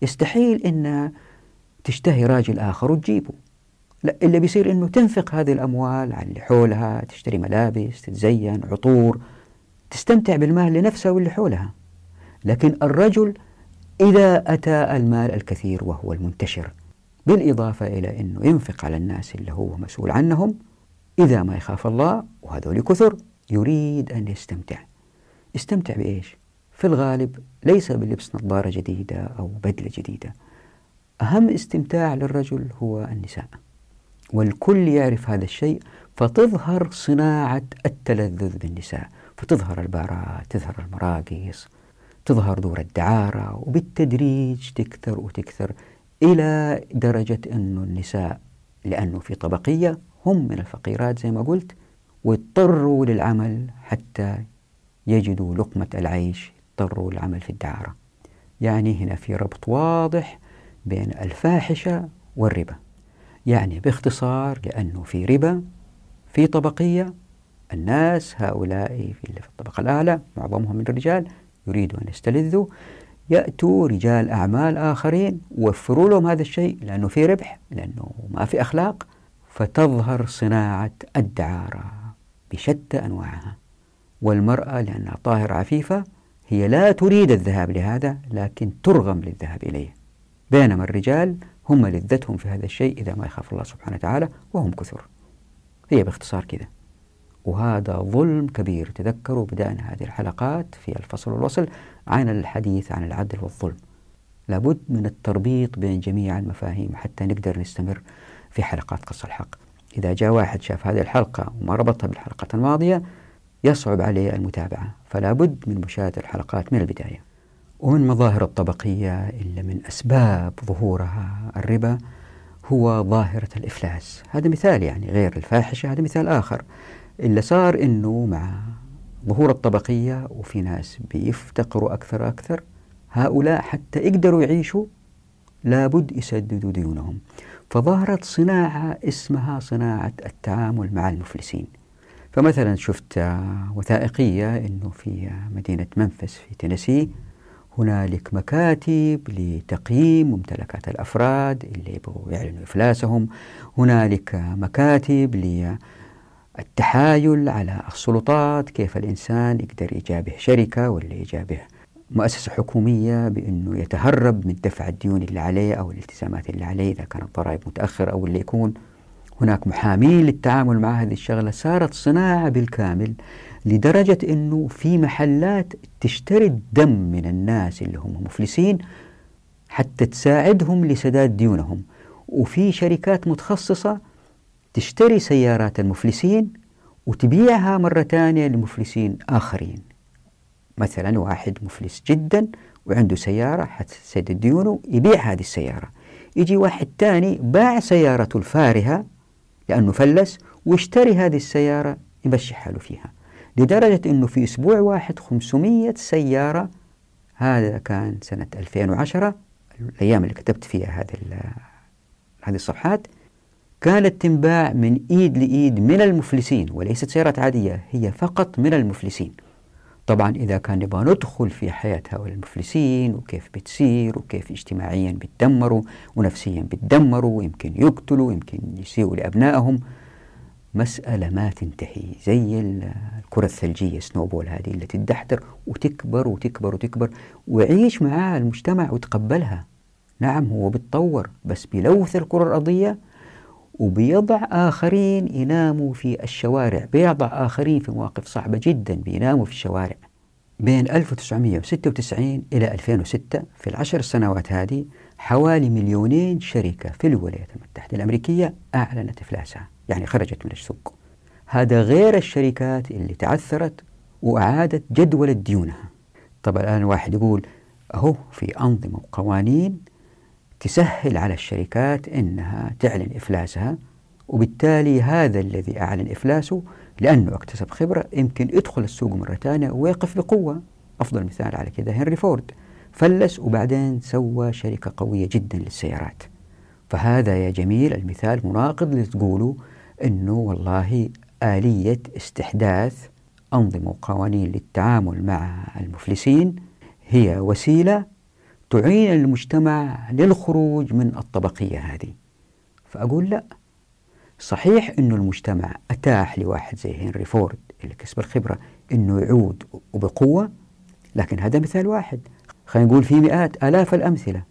يستحيل أنها تشتهي راجل آخر وتجيبه. لا اللي بيصير أنه تنفق هذه الأموال على اللي حولها تشتري ملابس تتزين عطور تستمتع بالمال لنفسها واللي حولها. لكن الرجل إذا أتى المال الكثير وهو المنتشر بالإضافة إلى أنه ينفق على الناس اللي هو مسؤول عنهم إذا ما يخاف الله وهذول كثر يريد أن يستمتع. يستمتع بإيش؟ في الغالب ليس بلبس نظارة جديدة أو بدلة جديدة. أهم استمتاع للرجل هو النساء. والكل يعرف هذا الشيء فتظهر صناعة التلذذ بالنساء. فتظهر البارات تظهر المراقص تظهر دور الدعارة وبالتدريج تكثر وتكثر إلى درجة أن النساء لأنه في طبقية هم من الفقيرات زي ما قلت واضطروا للعمل حتى يجدوا لقمة العيش اضطروا للعمل في الدعارة. يعني هنا في ربط واضح بين الفاحشة والربا. يعني باختصار لأنه في ربا في طبقية الناس هؤلاء في الطبقة الأعلى معظمهم من الرجال يريدوا أن يستلذوا يأتوا رجال أعمال آخرين وفروا لهم هذا الشيء لأنه في ربح لأنه ما في أخلاق. فتظهر صناعة الدعارة بشتى أنواعها. والمرأة لأنها طاهرة عفيفة هي لا تريد الذهاب لهذا لكن ترغم للذهاب إليه. بينما الرجال هم لذتهم في هذا الشيء إذا ما يخاف الله سبحانه وتعالى وهم كثر. هي باختصار كذا. وهذا ظلم كبير. تذكروا بدأنا هذه الحلقات في الفصل والوصل عن الحديث عن العدل والظلم. لابد من التربيط بين جميع المفاهيم حتى نقدر نستمر في حلقات قص الحق. إذا جاء واحد شاف هذه الحلقة وما ربطها بالحلقة الماضية يصعب عليه المتابعة. فلا بد من مشاهدة الحلقات من البداية. ومن مظاهر الطبقية إلا من أسباب ظهورها الربا هو ظاهرة الإفلاس. هذا مثال يعني غير الفاحشة هذا مثال آخر. اللي صار أنه مع ظهور الطبقية وفي ناس بيفتقروا أكثر أكثر هؤلاء حتى يقدروا يعيشوا لابد يسددوا ديونهم. فظهرت صناعة اسمها صناعة التعامل مع المفلسين. فمثلا شفت وثائقية أنه في مدينة منفس في تينيسي هنالك مكاتب لتقييم ممتلكات الأفراد اللي يبغوا يعلنوا إفلاسهم. هنالك مكاتب للتحايل على السلطات كيف الإنسان يقدر يجابه شركة ولا يجابه مؤسسة حكومية بأنه يتهرب من دفع الديون اللي عليه أو الالتزامات اللي عليه إذا كانت ضرائب متأخرة أو اللي يكون هناك محامين للتعامل مع هذه الشغلة صارت صناعة بالكامل لدرجة أنه في محلات تشتري الدم من الناس اللي هم مفلسين حتى تساعدهم لسداد ديونهم. وفي شركات متخصصة تشتري سيارات المفلسين وتبيعها مرة ثانية لمفلسين آخرين. مثلا واحد مفلس جدا وعنده سيارة حتسدد ديونه يبيع هذه السيارة. يجي واحد ثاني باع سيارته الفارهة لأنه فلس واشتري هذه السيارة يمشي حاله فيها. لدرجة أنه في أسبوع واحد 500 سيارة هذا كان سنة 2010 الأيام اللي كتبت فيها هذه هذه الصفحات كانت تنباع من إيد لإيد من المفلسين وليست سيارات عادية هي فقط من المفلسين. طبعا إذا كان نبغى ندخل في حياة هؤلاء المفلسين وكيف بتصير وكيف اجتماعيا بيتدمروا ونفسيا بيتدمروا ويمكن يقتلوا ويمكن يسيئوا لأبنائهم مسألة ما تنتهي. زي الكرة الثلجية سنوبول هذه اللي تدحتر وتكبر وتكبر وتكبر وعيش معها المجتمع وتقبلها نعم هو بيتطور بس بيلوث الكرة الأرضية وبيضع آخرين يناموا في الشوارع. بيضع آخرين في مواقف صعبة جدا بيناموا في الشوارع. بين 1996 إلى 2006 في العشر سنوات هذه حوالي مليونين شركة في الولايات المتحدة الأمريكية أعلنت إفلاسها يعني خرجت من السوق. هذا غير الشركات اللي تعثرت وأعادت جدولة ديونها طبعا الآن واحد يقول أهو في أنظمة وقوانين تسهل على الشركات أنها تعلن إفلاسها وبالتالي هذا الذي أعلن إفلاسه لأنه اكتسب خبرة يمكن يدخل السوق مرة ثانية ويقف بقوة. أفضل مثال على كذا هنري فورد فلس وبعدين سوى شركة قوية جدا للسيارات. فهذا يا جميل المثال مناقض لتقولوا أنه والله آلية استحداث أنظمة وقوانين للتعامل مع المفلسين هي وسيلة تعين المجتمع للخروج من الطبقية هذه. فأقول لا. صحيح أنه المجتمع أتاح لواحد زي هنري فورد اللي كسب الخبرة أنه يعود وبقوة لكن هذا مثال واحد. خلينا نقول في مئات آلاف الأمثلة.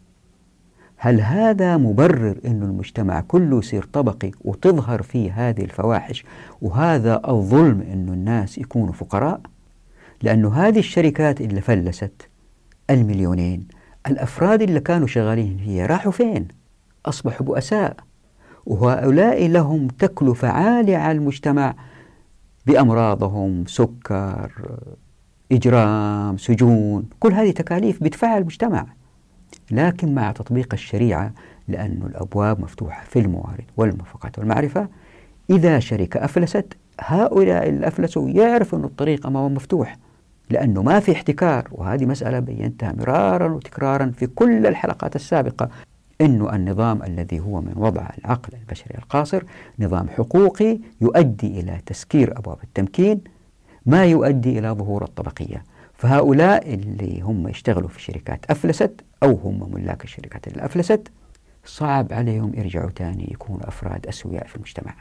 هل هذا مبرر أن المجتمع كله يصير طبقي وتظهر فيه هذه الفواحش وهذا الظلم أن الناس يكونوا فقراء؟ لأنه هذه الشركات اللي فلست المليونين الأفراد اللي كانوا شغالين فيها راحوا فين؟ أصبحوا بؤساء. وهؤلاء لهم تكلفة عالية على المجتمع بأمراضهم سكر إجرام سجون كل هذه تكاليف بيدفعها المجتمع. لكن مع تطبيق الشريعة لأن الأبواب مفتوحة في الموارد والموافقات والمعرفة إذا شركة أفلست هؤلاء اللي أفلسوا يعرفوا أن الطريق أمامهم مفتوح. لأنه ما في احتكار. وهذه مسألة بينتها مرارا وتكرارا في كل الحلقات السابقة. أنه النظام الذي هو من وضع العقل البشري القاصر نظام حقوقي يؤدي إلى تسكير أبواب التمكين ما يؤدي إلى ظهور الطبقية. فهؤلاء اللي هم يشتغلوا في شركات أفلست أو هم ملاك الشركات اللي أفلست صعب عليهم يرجعوا تاني يكونوا أفراد أسوياء في المجتمع.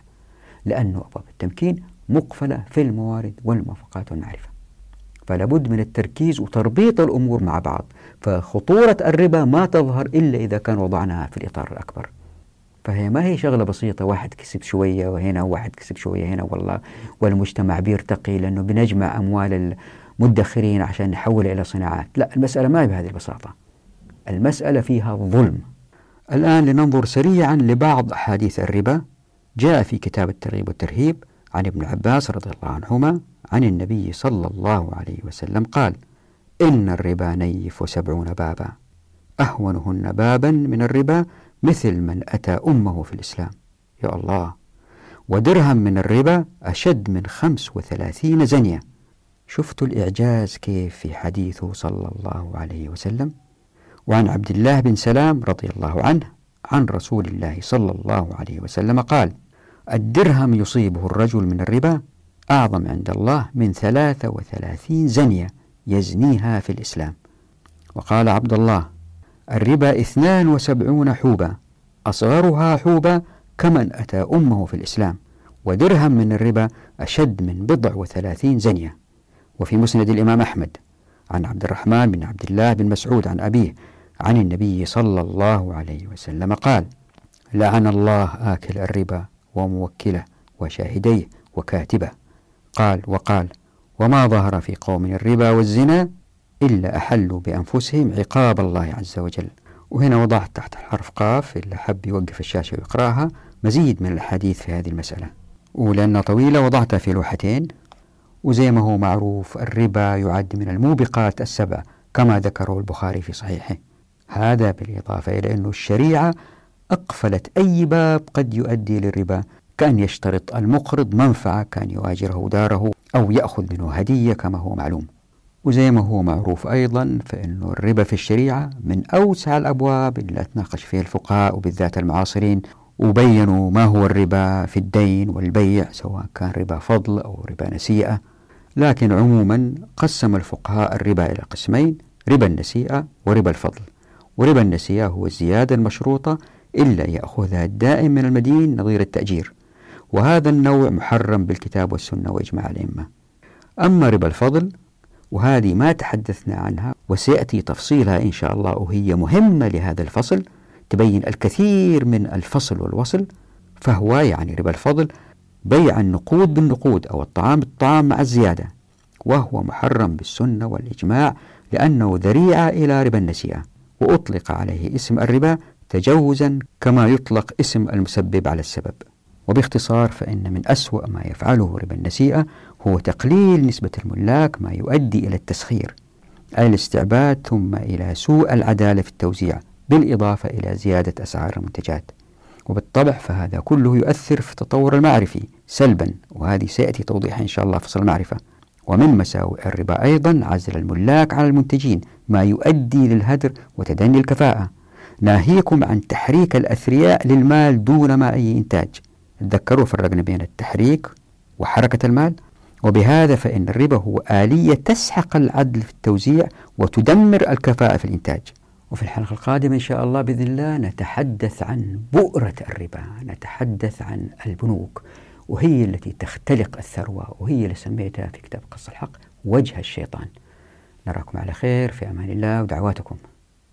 لأنه أبواب التمكين مقفلة في الموارد والموافقات والمعرفة. فلا بد من التركيز وتربيط الأمور مع بعض فخطورة الربا ما تظهر إلا إذا كان وضعناها في الإطار الأكبر. فهي ما هي شغلة بسيطة واحد كسب شوية وهنا واحد كسب شوية هنا والله والمجتمع بيرتقي لأنه بنجمع أموال المدخرين عشان نحولها إلى صناعات. لا المسألة ما هي بهذه البساطة. المسألة فيها ظلم. الآن لننظر سريعا لبعض أحاديث الربا. جاء في كتاب الترغيب والترهيب عن ابن عباس رضي الله عنهما عن النبي صلى الله عليه وسلم قال إن الربا نيف سبعون بابا. أهونهن بابا من الربا مثل من أتى أمه في الإسلام. يا الله. ودرهم من الربا أشد من خمس وثلاثين زنية. شفتوا الإعجاز كيف في حديثه صلى الله عليه وسلم. وعن عبد الله بن سلام رضي الله عنه عن رسول الله صلى الله عليه وسلم قال الدرهم يصيبه الرجل من الربا أعظم عند الله من ثلاثة وثلاثين زنية يزنيها في الإسلام. وقال عبد الله الربا اثنان وسبعون حوبة أصغرها حوبة كمن أتى أمه في الإسلام ودرهم من الربا أشد من بضع وثلاثين زنية. وفي مسند الإمام أحمد عن عبد الرحمن بن عبد الله بن مسعود عن أبيه عن النبي صلى الله عليه وسلم قال لعن الله آكل الربا وموكله وشاهديه وكاتبه. قال وقال وما ظهر في قوم الربا والزنا إلا أحلوا بأنفسهم عقاب الله عز وجل. وهنا وضعت تحت الحرف قاف اللي حب يوقف الشاشة ويقرأها. مزيد من الحديث في هذه المسألة. ولأنها طويلة وضعتها في لوحتين. وزي ما هو معروف الربا يعد من الموبقات السبع كما ذكره البخاري في صحيحه. هذا بالإضافة إلى أن الشريعة أقفلت أي باب قد يؤدي للربا. كأن يشترط المقرض منفعة كان يواجره داره أو يأخذ منه هدية كما هو معلوم. وزي ما هو معروف أيضا فإن الربا في الشريعة من أوسع الأبواب اللي تناقش فيها الفقهاء وبالذات المعاصرين وبينوا ما هو الربا في الدين والبيع سواء كان ربا فضل أو ربا نسيئة. لكن عموما قسم الفقهاء الربا إلى قسمين ربا النسيئة وربا الفضل. وربا النسيئة هو الزيادة المشروطة إلا يأخذها الدائم من المدين نظير التأجير. وهذا النوع محرم بالكتاب والسنة وإجماع الأئمة. أما ربا الفضل وهذه ما تحدثنا عنها وسيأتي تفصيلها إن شاء الله وهي مهمة لهذا الفصل تبين الكثير من الفصل والوصل فهو يعني ربا الفضل بيع النقود بالنقود أو الطعام بالطعام مع الزيادة وهو محرم بالسنة والإجماع لأنه ذريعة إلى ربا النسيئة وأطلق عليه اسم الربا تجوزا كما يطلق اسم المسبب على السبب. وباختصار فإن من أسوأ ما يفعله ربا النسيئة هو تقليل نسبة الملاك ما يؤدي إلى التسخير أي الاستعباد ثم إلى سوء العدالة في التوزيع بالإضافة إلى زيادة أسعار المنتجات. وبالطبع فهذا كله يؤثر في التطور المعرفي سلبا وهذه سيأتي توضيحها إن شاء الله فصل المعرفة. ومن مساوئ الربا أيضا عزل الملاك على المنتجين ما يؤدي للهدر وتدني الكفاءة. ناهيكم عن تحريك الأثرياء للمال دون ما أي إنتاج. تذكروا فرقنا بين التحريك وحركة المال وبهذا فإن الربا هو آلية تسحق العدل في التوزيع وتدمر الكفاءة في الإنتاج. وفي الحلقة القادمة إن شاء الله بإذن الله نتحدث عن بؤرة الربا نتحدث عن البنوك وهي التي تختلق الثروة وهي اللي سميتها في كتاب قص الحق وجه الشيطان. نراكم على خير في أمان الله ودعواتكم.